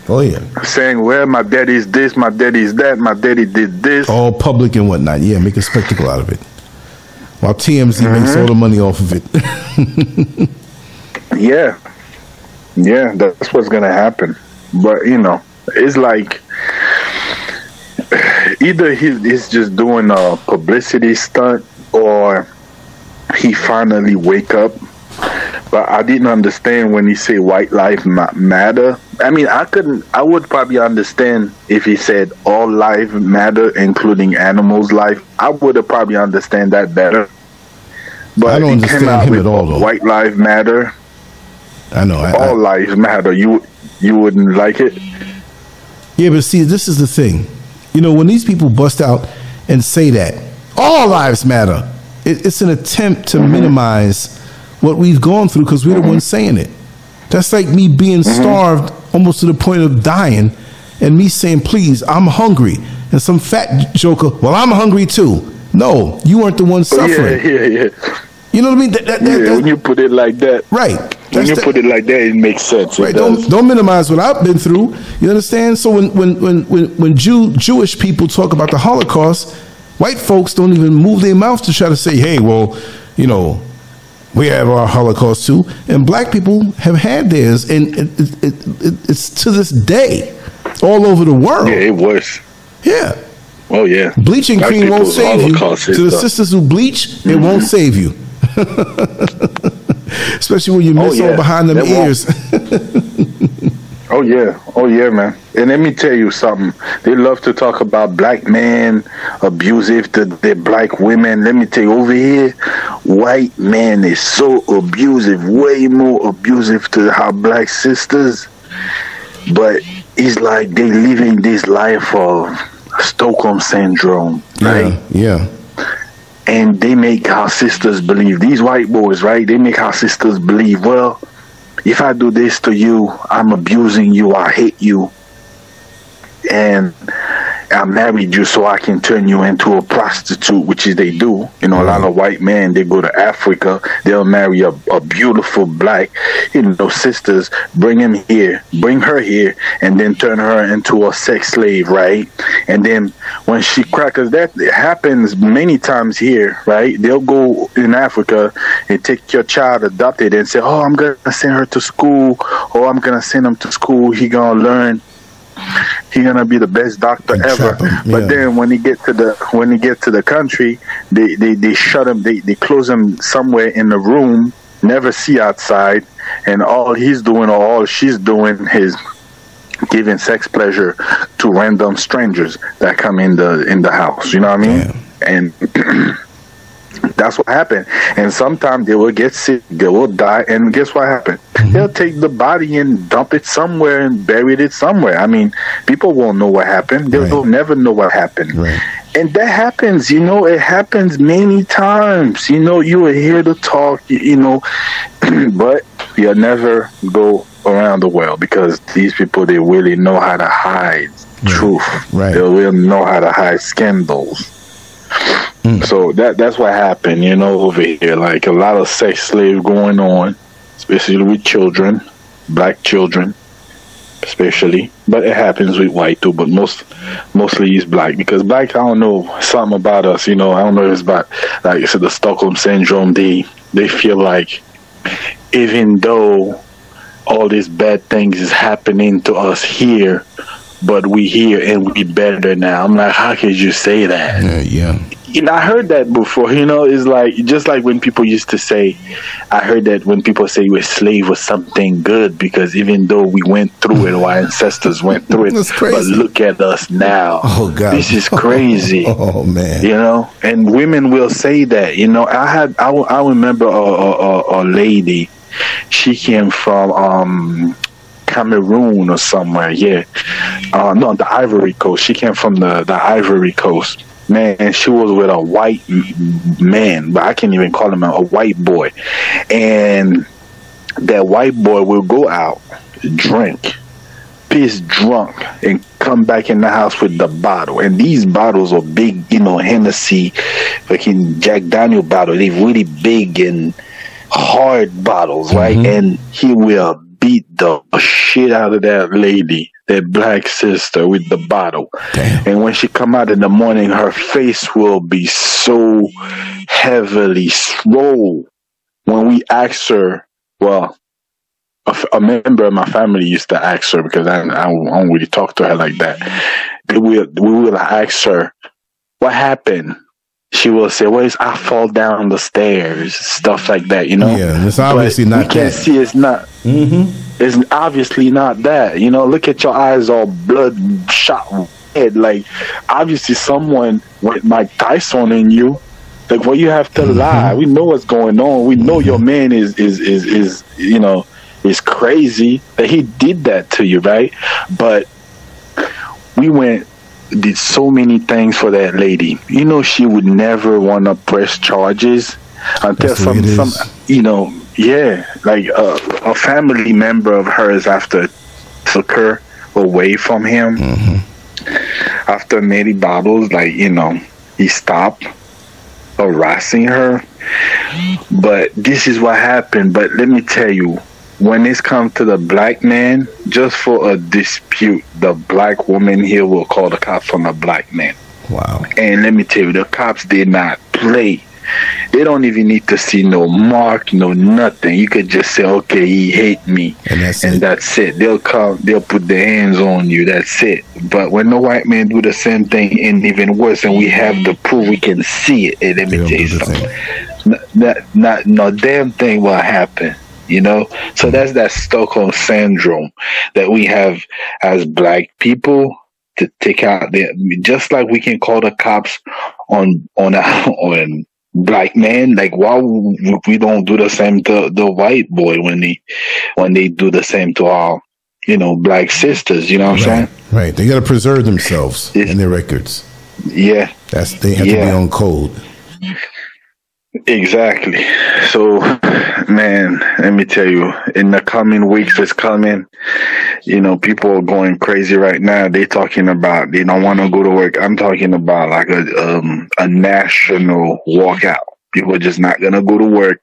Oh yeah, saying, "Well, my daddy's this, my daddy's that, my daddy did this." All public and whatnot. Yeah, make a spectacle out of it. While TMZ mm-hmm. makes all the money off of it. yeah, yeah, that's what's gonna happen. But you know, it's like either he, he's just doing a publicity stunt or he finally wake up but I didn't understand when he say white life matter. I mean, I couldn't. I would probably understand if he said all life matter, including animals' life. I would have probably understand that better. But I don't understand him at all. Though. White life matter. I know. I, all I, lives matter. You you wouldn't like it. Yeah, but see, this is the thing. You know, when these people bust out and say that all lives matter, it, it's an attempt to mm-hmm. minimize what we've gone through because we're the ones saying it. That's like me being mm-hmm. starved almost to the point of dying and me saying, please, I'm hungry. and some fat joker, well, I'm hungry too. No, you weren't the one suffering. Yeah, yeah, yeah. You know what I mean? That, that, yeah that- when you put it like that, right. when you put it like that, it makes sense. Right. Don't don't minimize what I've been through. You understand? So when when when when, when Jew Jewish people talk about the Holocaust, white folks don't even move their mouth to try to say, "Hey, well, you know, we have our Holocaust too," and black people have had theirs, and it, it, it, it, it's to this day all over the world. yeah, it was. Yeah. Oh yeah. Bleaching Black cream won't save you. To the the- sisters who bleach, it mm-hmm. won't save you. Especially when you Oh, miss all behind them ears. Oh yeah, oh yeah, man. And let me tell you something. They love to talk about black men abusive to the black women. Let me tell you, over here, white man is so abusive, way more abusive to our black sisters. But it's like they living this life of Stockholm syndrome, right? yeah. and they make our sisters believe these white boys right they make our sisters believe well if i do this to you i'm abusing you. I hate you. And I married you so I can turn you into a prostitute, which is they do. You know, a lot of white men they go to Africa, they'll marry a, a beautiful black, you know, sisters, bring him here, bring her here, and then turn her into a sex slave, right? And then when she crackers, that happens many times here, right? They'll go in Africa and take your child adopted and say, "Oh, I'm gonna send her to school, or I'm gonna send him to school. He gonna learn." He gonna be the best doctor And ever. But yeah. then when he get to the when he get to the country, they they, they shut him. They they close him somewhere in the room. Never see outside, and all he's doing or all she's doing is giving sex pleasure to random strangers that come in the in the house. You know what I mean? And that's what happened. And sometimes they will get sick, they will die, and guess what happened? Mm-hmm. They'll take the body and dump it somewhere and bury it somewhere. I mean, people won't know what happened. They Right. will never know what happened. Right. And that happens, you know, it happens many times. You know, you will hear the talk, you, you know, but you'll never go around the world because these people, they really know how to hide truth. Right. They will know how to hide scandals. Mm. So that that's what happened, you know, over here. Like a lot of sex slave going on, especially with children, black children, especially. But it happens with white too. But most mostly it's black because black. I don't know something about us, you know. I don't know if it's about like I said, the Stockholm syndrome. They they feel like even though all these bad things is happening to us here, but we here and we better now. I'm like, how could you say that? Yeah, yeah. Know, I heard that before. You know, it's like just like when people used to say, I heard that when people say you're a slave was something good because even though we went through it, our ancestors went through it, but look at us now. Oh God. this is crazy. Oh man. You know, and women will say that. You know, I had I, I remember a, a, a, a lady. She came from um, Cameroon or somewhere. Yeah, uh, no, the Ivory Coast. She came from the the Ivory Coast. Man, she was with a white man, but I can't even call him a, a white boy. And that white boy will go out, drink, pissed drunk and come back in the house with the bottle. And these bottles are big, you know, Hennessy, fucking Jack Daniel bottle. They're really big and hard bottles, right? Mm-hmm. And he will beat the shit out of that lady, that black sister with the bottle. Damn. And when she come out in the morning, her face will be so heavily swollen. When we ask her, well, a, f- a member of my family used to ask her because I, I, don't really talk to her like that. We will, we will ask her, what happened? She will say, well, it's, I fall down the stairs, stuff like that, you know? Yeah, it's But obviously not We can't see it's not. It's obviously not that. You know, look at your eyes all bloodshot red. Like, obviously, someone with Mike Tyson in you. Like, what you have to Mm-hmm. lie? We know what's going on. We know your man is is is is you know is crazy that he did that to you, right? But we went did so many things for that lady. You know, she would never want to press charges until That's the way some some you know yeah like uh, a family member of hers after took her away from him Mm-hmm. after Nettie Bottles, like you know, he stopped harassing her. But this is what happened. But let me tell you, when it's come to the black man, just for a dispute, the black woman here will call the cops on the black man. Wow. And let me tell you, the cops did not play. They don't even need to see no mark, no nothing. You could just say, okay, he hate me, And that's and it. that's it. They'll come, they'll put their hands on you. That's it. But when the white man do the same thing, and even worse, and we have the proof, we can see it. And let me tell you something. Not, not, not, no damn thing will happen. You know, so mm-hmm. that's that Stockholm syndrome that we have as black people to take out the just like we can call the cops on on a, on black man like why we don't do the same to the white boy when they when they do the same to our you know black sisters you know what i'm saying? Right. They got to preserve themselves It's- and their records. yeah. That's they have to be on code. Exactly. So, man, let me tell you, in the coming weeks that's coming, you know, people are going crazy right now. They talking about they don't want to go to work. I'm talking about like a um a national walkout. People are just not gonna go to work.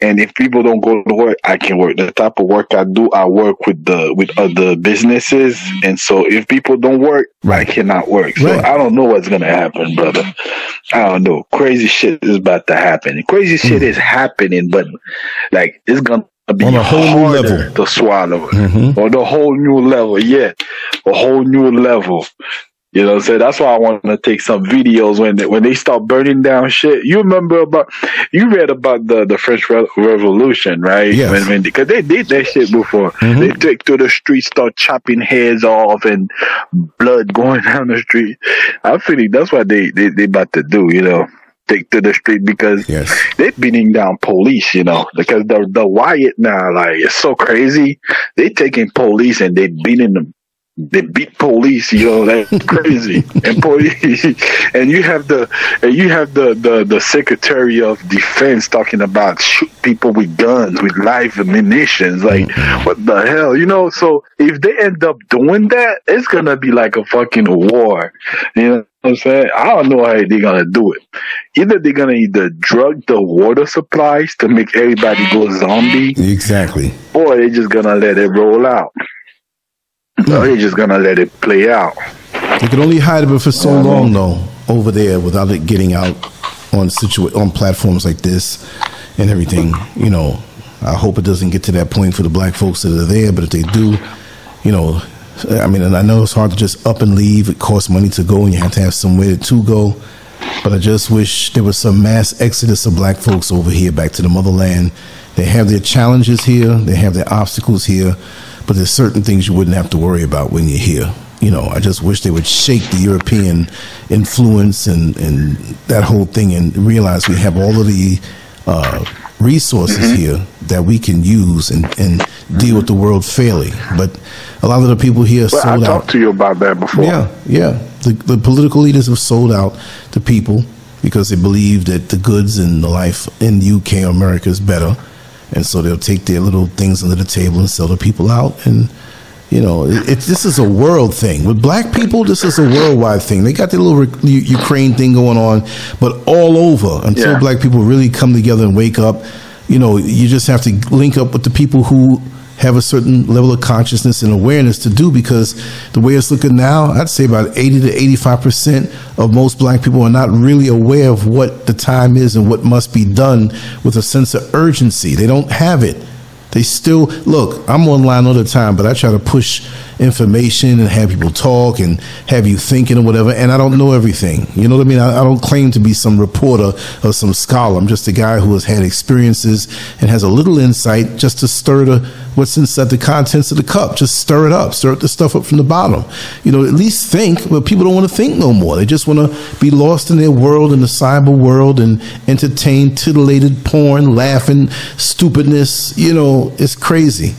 And if people don't go to work, I can work. The type of work I do, I work with the with other businesses. And so if people don't work, Right. I cannot work. So Right. I don't know what's gonna happen, brother. I don't know. Crazy shit is about to happen. Crazy shit is happening, but like it's gonna be Mm. On a whole new level. to swallow. Mhm. On a whole new level, yeah, a whole new level. You know, saying that's why I want to take some videos when they, when they start burning down shit. You remember about you read about the the French Re- Revolution, right? Yes. When, when because they did that shit before. Mhm. They take to the streets, start chopping heads off, and blood going down the street. I feel like that's what they they they about to do. You know, take to the street because Yes. they beating down police, you know, because the the Wyatt now, like, it's so crazy. They taking police and they beating them. They beat police, you know, that's crazy. and police, and you have the, and you have the, the, the Secretary of Defense talking about shoot people with guns, with live ammunitions. Like, mm-hmm. what the hell, you know? So if they end up doing that, it's gonna be like a fucking war. You know what I'm saying? I don't know how they're gonna do it either they're gonna either drug the water supplies to make everybody go zombie, Exactly. or they're just gonna let it roll out. Or they're just gonna let it play out. They could only hide it for so long, though, over there without it getting out on situa- on platforms like this and everything. You know, I hope it doesn't get to that point for the black folks that are there. But if they do, you know, I mean, and I know it's hard to just up and leave. It costs money to go, and you have to have somewhere to go. But I just wish there was some mass exodus of black folks over here back to the motherland. They have their challenges here, they have their obstacles here, but there's certain things you wouldn't have to worry about when you're here. You know, I just wish they would shake the European influence and, and that whole thing and realize we have all of the uh, resources here that we can use and, and deal with the world fairly. But a lot of the people here I sold out. talked to you about that before. Yeah, yeah. The, the political leaders have sold out to people because they believe that the goods and the life in the UK or America is better, and so they'll take their little things under the table and sell the people out. And you know, it, it, this is a world thing with black people. This is a worldwide thing. They got their little Re- Ukraine thing going on, but all over until Yeah. black people really come together and wake up. You know, you just have to link up with the people who have a certain level of consciousness and awareness to do because the way it's looking now, I'd say about 80 to 85% of most black people are not really aware of what the time is and what must be done with a sense of urgency. They don't have it. They still look. I'm online all the time, but I try to push information and have people talk and have you thinking or whatever. And I don't know everything. You know what I mean? I, I don't claim to be some reporter or some scholar. I'm just a guy who has had experiences and has a little insight just to stir the what's inside the contents of the cup. Just stir it up, stir up the stuff up from the bottom. You know, at least think. But people don't want to think no more. They just want to be lost in their world, in the cyber world, and entertain titillated porn, laughing, stupidness. You know, it's crazy.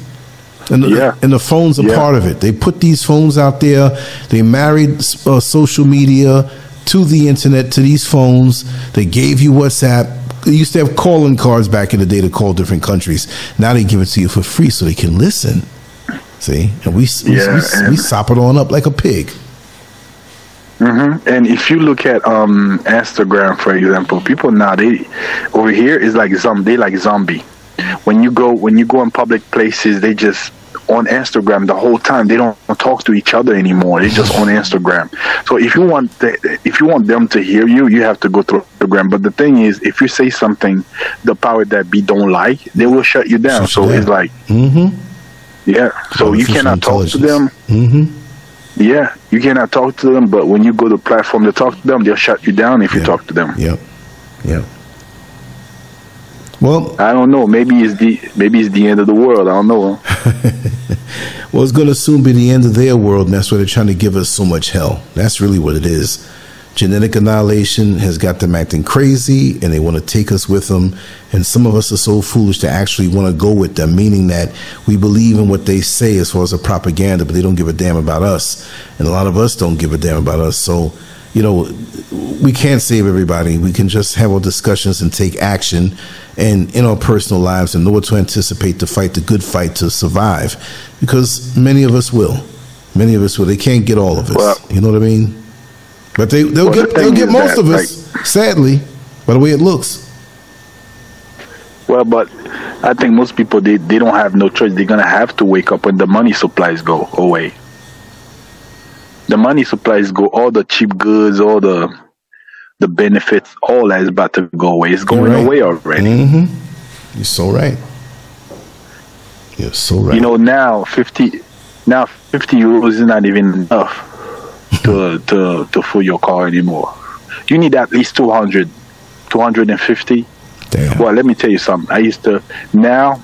And the, Yeah. and the phones are Yeah. part of it. They put these phones out there. They married uh, social media to the internet to these phones. They gave you WhatsApp. They used to have calling cards back in the day to call different countries. Now they give it to you for free so they can listen. See, and we we, Yeah, we, we sop it on up like a pig. hmm And if you look at um, Instagram, for example, people now they over here is like zombie, they like zombie. When you go when you go in public places, they just on Instagram the whole time. They don't talk to each other anymore. They're just on Instagram. So if you want the, if you want them to hear you, you have to go through Instagram. But the thing is, if you say something, the power that be don't like, they will shut you down. You so it's like Mm-hmm. yeah. So you cannot talk to them. Mm-hmm. Yeah, you cannot talk to them, but when you go to the platform to talk to them, they'll shut you down if you talk to them. Yep. Yep. Well, I don't know. Maybe it's the maybe it's the end of the world. I don't know. well, it's going to soon be the end of their world, and that's why they're trying to give us so much hell. That's really what it is. Genetic annihilation has got them acting crazy, and they want to take us with them. And some of us are so foolish to actually want to go with them, meaning that we believe in what they say as far as the propaganda, but they don't give a damn about us. And a lot of us don't give a damn about us. So, you know, we can't save everybody. We can just have our discussions and take action and in our personal lives and know what to anticipate to fight the good fight to survive because many of us will. Many of us will. They can't get all of us. Well- you know what I mean? But they, they'll Well, the get they'll get most that, of us, sadly, by the way it looks. Well, but I think most people they, they don't have no choice. They're gonna have to wake up when the money supplies go away. The money supplies go, all the cheap goods, all the the benefits, all that is about to go away. It's going right. away already. Mm-hmm. You're so right. You're so right. You know, now fifty now fifty euros is not even enough to to to fill your car anymore. You need at least 200, 250. Damn. Well, let me tell you something. I used to now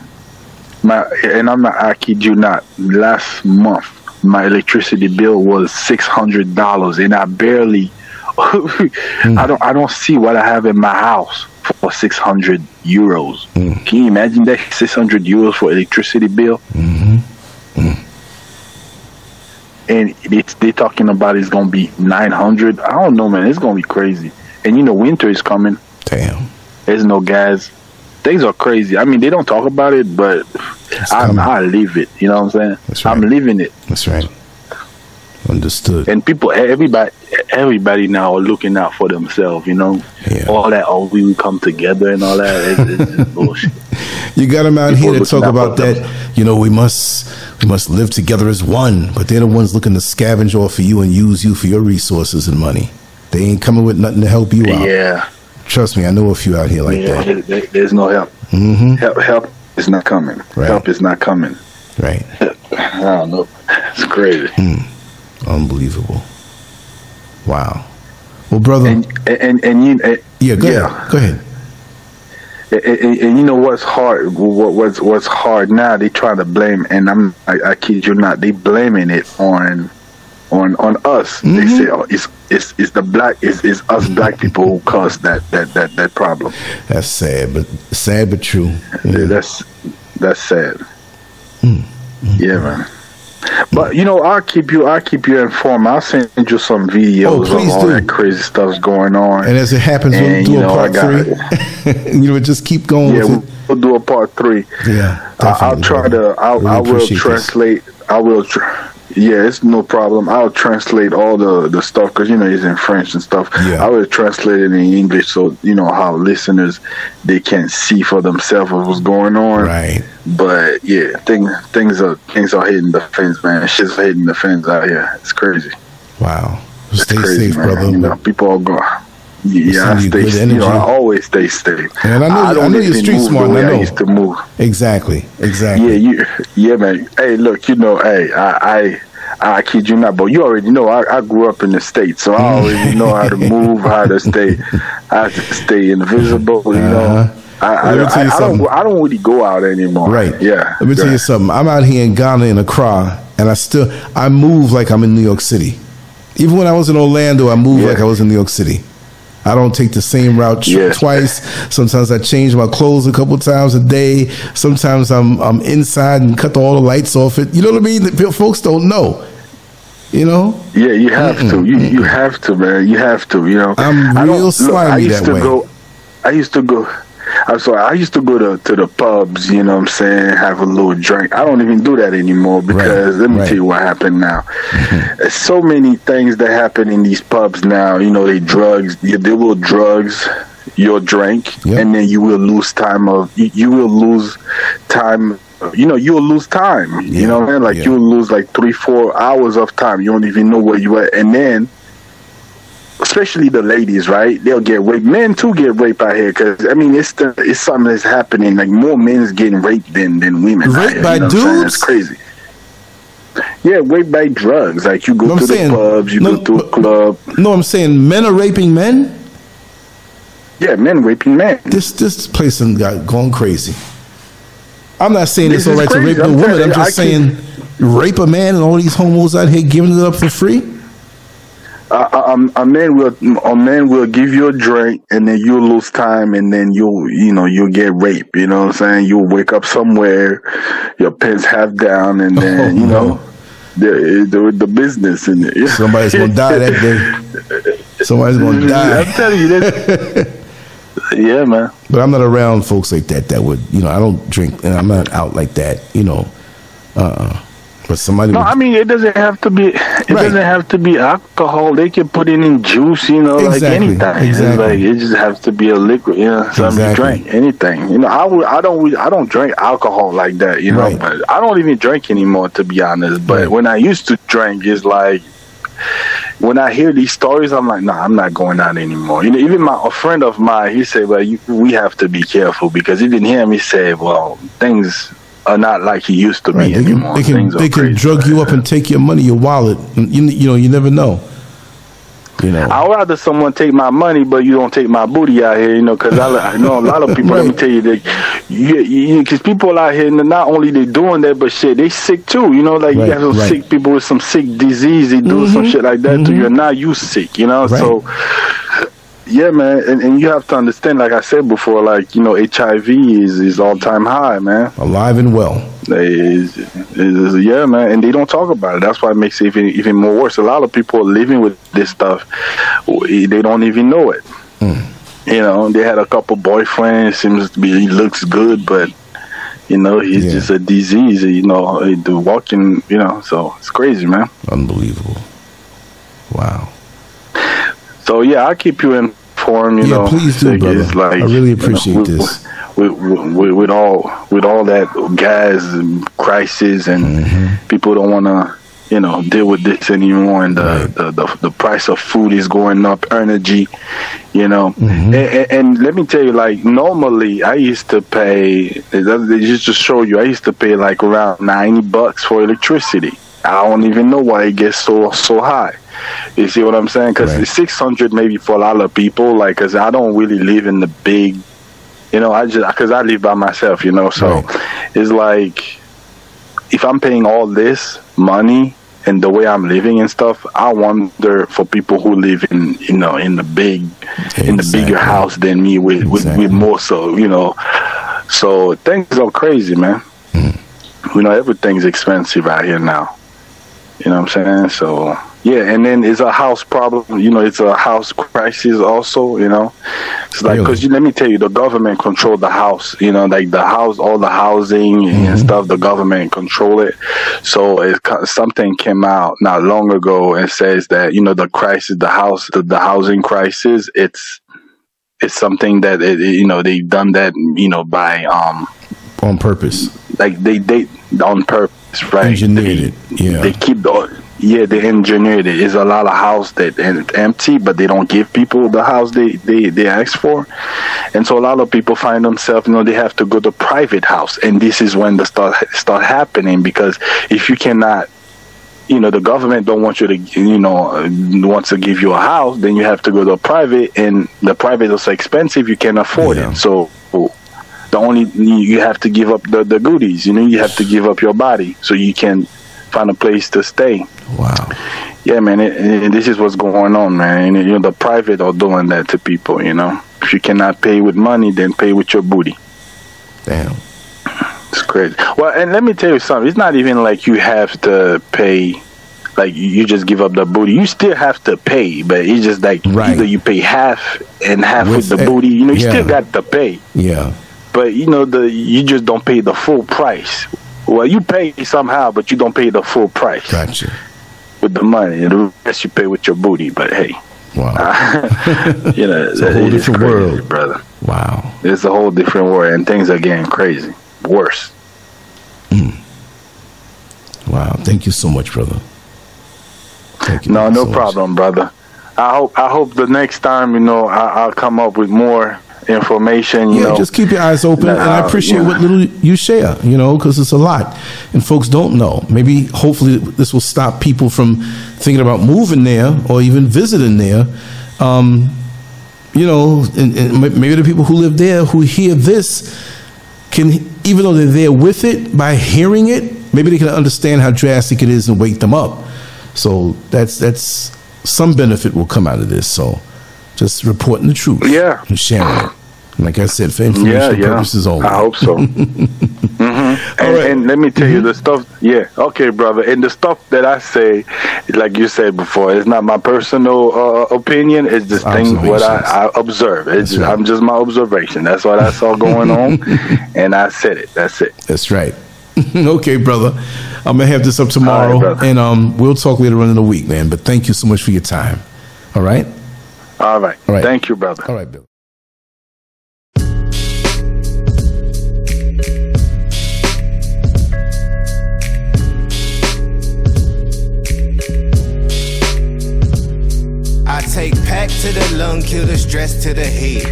my and I'm not I kid you not. Last month my electricity bill was six hundred dollars, and I barely. I don't. I don't see what I have in my house for six hundred euros. Mm. Can you imagine that six hundred euros for electricity bill? Mm-hmm. Mm. And it's they talking about it's gonna be nine hundred. I don't know, man. It's gonna be crazy. And you know, winter is coming. Damn. There's no gas. Things are crazy. I mean, they don't talk about it, but I, coming. I live it. You know what I'm saying? That's I'm right. living it. That's right. Understood. And people, everybody, everybody now are looking out for themselves. You know, Yeah. all that. Oh, we will come together and all that. It's, it's bullshit. You got them out People here to talk about that. You know, we must we must live together as one. But they're the ones looking to scavenge off of you and use you for your resources and money. They ain't coming with nothing to help you out. Yeah, Trust me, I know a few out here like yeah. that. there- there- there's no help. hmm Help, help is not coming. Right. Help is not coming. Right. I don't know. It's crazy. Unbelievable. Wow. Well, brother. And and and you. And, yeah, go yeah. ahead. Go ahead. And, and, and you know what's hard? What, what's what's hard now? They try to blame, and I'm I, I kid you not. They blaming it on on on us. They Mm-hmm. say oh, it's it's it's the black it's, it's us black people who caused that that that that problem. That's sad, but sad but true. Yeah. That's that's sad. Mm. Yeah, man. But you know, I'll keep you. I'll keep you informed. I'll send you some videos Oh, of all do. that crazy stuff's going on. And as it happens, we'll And, do you a know, part I got three. you know, just keep going yeah, with it. we'll do a part three. Yeah, I- I'll try to. I'll, Really I will appreciate this. translate. I will. Tr- yeah, it's no problem. I'll translate all the the stuff because you know it's in French and stuff. Yeah. I will translate it in English so you know how listeners they can see for themselves what's going on. Right. But yeah, things things are things are hitting the fence, man. Shit's hitting the fence out here. It's crazy. Wow. Stay crazy, safe, man. brother. You know, people are going. Yeah, I stay. You know, I always stay safe. And I know I don't know you're street smart, I know. I used to move. Exactly. Exactly. Yeah, you, yeah, man. Hey, look, you know, hey, I, I, I kid you not, but you already know I, I grew up in the states, so I already know how to move, how to stay, how to stay invisible. You know, Uh-huh. I, I, Let me I, tell you I don't, something. I don't really go out anymore. Right. Yeah. Let me tell you something. I'm out here in Ghana in Accra, and I still I move like I'm in New York City. Even when I was in Orlando, I moved Yeah. like I was in New York City. I don't take the same route Yeah. twice. Sometimes I change my clothes a couple times a day. Sometimes I'm I'm inside and cut all the lights off it. You know what I mean? The folks don't know. You know? Yeah, you have to. You you have to, man. You have to. You know, I'm I real I slimy used that to way. go. I used to go. I so I used to go to, to the pubs, you know what I'm saying, have a little drink. I don't even do that anymore because Right, let me right. tell you what happened now. There's so many things that happen in these pubs now. You know, they drugs, they will drugs your drink, Yep. and then you will lose time of you, you will lose time. You know, you will lose time. Yeah, You know, what I mean? like yeah. you will lose like three, four hours of time. You don't even know where you at, and then especially the ladies, right? They'll get raped. Men too get raped out here because I mean it's the it's something that's happening. Like more men's getting raped than than women. Raped here, by you know saying? dudes? It's crazy. Yeah, raped by drugs. Like you go No, I'm to saying- the pubs, you no, go to a club. No, I'm saying men are raping men. Yeah, men raping men. This this place has got going crazy. I'm not saying This it's all right to rape a woman. I'm just I saying rape a man and all these homos out here giving it up for free. A, a man will a man will give you a drink and then you'll lose time and then you'll you know you'll get raped. You know what I'm saying? You'll wake up somewhere, your pants half down, and then Oh, you no. know the, the the business in it. Somebody's gonna die that day. Somebody's gonna die. I'm telling you that. yeah, man. But I'm not around folks like that. That would you know I don't drink and I'm not out like that. You know. Uh. But somebody. No, would- I mean it doesn't have to be. It Right. doesn't have to be alcohol. They can put it in juice, you know, like Exactly, anything. exactly. It's like it just has to be a liquid, you know, something Exactly. you drink, anything. You know, I would, I don't, I don't drink alcohol like that, you know. Right. But I don't even drink anymore, to be honest. But Right. when I used to drink, it's like when I hear these stories, I'm like, nah, I'm not going out anymore. You know, even my a friend of mine, he said, well, you, we have to be careful because even him, he said, well, things are not like he used to Right, be they can anymore. they can, Things they can drug you up and take your money, your wallet. You, you know you never know. You know. I'd rather someone take my money, but you don't take my booty out here, you know, because I, I know a lot of people. Let me tell you that, you, you, because people out here, not only they doing that, but shit, they sick too. You know, like Right, you have some right. sick people with some sick disease, they do some mm-hmm. shit like that to mm-hmm. you, and now you sick. You know, Right. so yeah, man, and, and you have to understand, like I said before, like you know, HIV is is all time high, man. Alive and well. Is, is, yeah, man, and they don't talk about it. That's why it makes it even even more worse. A lot of people are living with this stuff; they don't even know it. Hmm. You know, they had a couple boyfriends. Seems to be he looks good, but you know, he's Yeah. just a disease. You know, the walking. You know, so it's crazy, man. Unbelievable. Wow. So yeah, I'll keep you informed. You Yeah, know, please do, brother. I really appreciate with, this. With, with, with, all with all that gas and crisis and Mm-hmm. people don't want to you know deal with this anymore and the, Right. the, the the price of food is going up energy you know Mm-hmm. and, and, and let me tell you like normally i used to pay they just to show you i used to pay like around 90 bucks for electricity i don't even know why it gets so so high you see what i'm saying because Right. 600 maybe for a lot of people like because i don't really live in the big you know i just because i live by myself you know so it's like if I'm paying all this money and the way I'm living and stuff, I wonder for people who live in you know in the big in the bigger house than me with with, with more so you know. So things are crazy, man. Mm. You know everything's expensive out here now. You know what I'm saying? So yeah, and then it's a house problem. You know, it's a house crisis also. You know, it's like Really? because let me tell you, the government control the house. You know, like the house, all the housing Mm-hmm. and stuff. The government control it. So it, something came out not long ago and says that you know the crisis, the house, the, the housing crisis. It's it's something that it- you know they've done that you know by um On purpose. like they they on purpose, right? Engineered They- it. Yeah. They keep the yeah, they engineered it. It's a lot of house that and empty, but they don't give people the house they they they ask for, and so a lot of people find themselves, you know, they have to go to private house, and this is when the start start happening because if you cannot. You know the government don't want you to, you know, uh, wants to give you a house. Then you have to go to a private, and the private is so expensive you can't afford Yeah. it. So the only you have to give up the, the goodies you know you have to give up your body so you can find a place to stay Wow. yeah man it, it, this is what's going on man and, you know the private are doing that to people you know if you cannot pay with money then pay with your booty Damn. it's crazy well and let me tell you something it's not even like you have to pay like you, just give up the booty. You still have to pay, but it's just like Right. either you pay half and half with, With the it- booty. You know, you yeah. still got to pay, Yeah. but you know the you just don't pay the full price. Well, you pay somehow, but you don't pay the full price Gotcha. With the money. The rest you pay with your booty. But hey, Wow. you know, It's a whole different crazy, world. brother. Wow. It's a whole different world, and things are getting crazy, worse. Hmm. Wow. Thank you so much, brother. Thank you. No, no so much. problem, brother. I hope I hope the next time you know I, I'll come up with more information. You Yeah, know, just keep your eyes open, and I appreciate yeah. what little you share. You know, because it's a lot, and folks don't know. Maybe, hopefully, this will stop people from thinking about moving there or even visiting there. Um, you know, and, and maybe the people who live there who hear this can, even though they're there with it, by hearing it, maybe they can understand how drastic it is and wake them up. So that's that's some benefit will come out of this. So just reporting the truth, Yeah. and sharing it. Like I said, for yeah, informational yeah. purposes only. I hope so. hmm And, right. and let me tell Mm-hmm. you the stuff. Yeah, okay, brother. And the stuff that I say, like you said before, it's not my personal uh, opinion. It's just things what I, I observe. It's just, right. I'm just my observation. That's what I saw going on, and I said it. That's it. That's right. okay, brother. I'm gonna have this up tomorrow, right, and um, we'll talk later on in the week, man. But thank you so much for your time. All right. All right. All right. Thank you, brother. All right, Bill. Take pack to the lung, kill the stress to the head.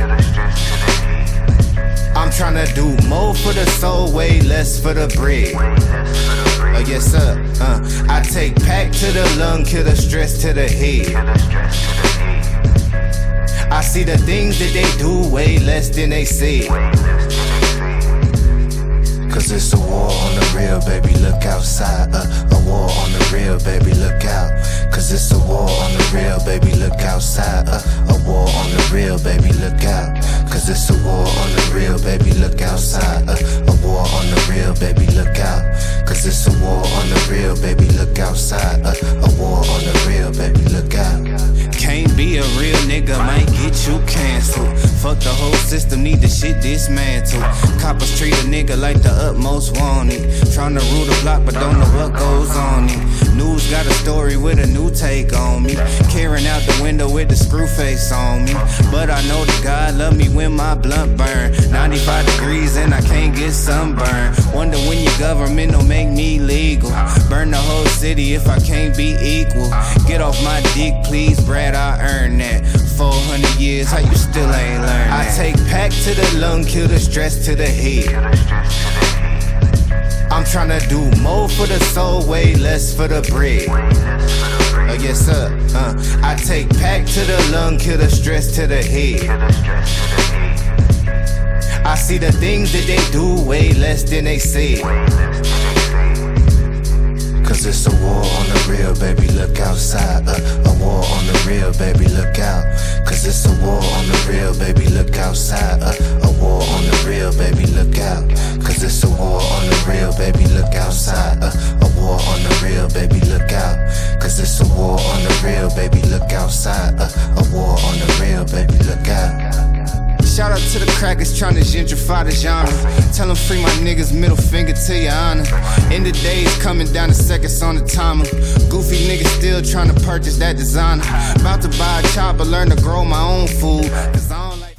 I'm tryna do more for the soul, way less for the bread. Oh yes sir. Uh, I take pack to the lung, kill the stress to the head. I see the things that they do way less than they say. Cause it's a war on the real, baby, look outside. Uh, a war on the real, baby, look out. Cause it's a war on the real, baby, look outside. Uh, a war on the real, baby, look out. Cause it's a war on the real, baby, look outside. Uh, war on the real, baby, look out. Cause it's a war on the real, baby, look outside. Uh, a war on the real, baby, look out. Can't be a real nigga, might get you canceled. Fuck the whole system, need the shit dismantled. Coppers treat a nigga like the utmost wanted. Tryna rule the block, but don't know what goes on it. News got a story with a new take on me. Carrying out the window with the screw face on me. But I know that God love me when my blunt burn. 95 degrees and I can't get sunburn. Wonder when your government don't make me legal. Burn the whole city if I can't be equal. Get off my dick, please, Brad, I earn that. 400 years, how you still ain't learned I take pack to the lung, kill the stress to the head. I'm tryna do more for the soul, way less for the bread. Oh yes sir. Uh, I take pack to the lung, kill the stress to the head. I see the things that they do way less than they say. Cause it's a war on the real, baby, look outside. Uh, a war on the real, baby, look out. Cause it's a war on the real, baby, look outside. Uh, a war on the real, baby, look out. Cause it's a war on the real, baby, look outside. Uh, a war on the real, baby, look out. Cause it's a war on the real, baby, look outside. Uh, a war on the real, baby, look out. Shout out to the crackers trying to gentrify the genre. Tell them free my niggas, middle finger to your honor. End of days coming down the seconds on the timer. Goofy niggas still trying to purchase that designer. About to buy a chopper, learn to grow my own food. Cause I don't like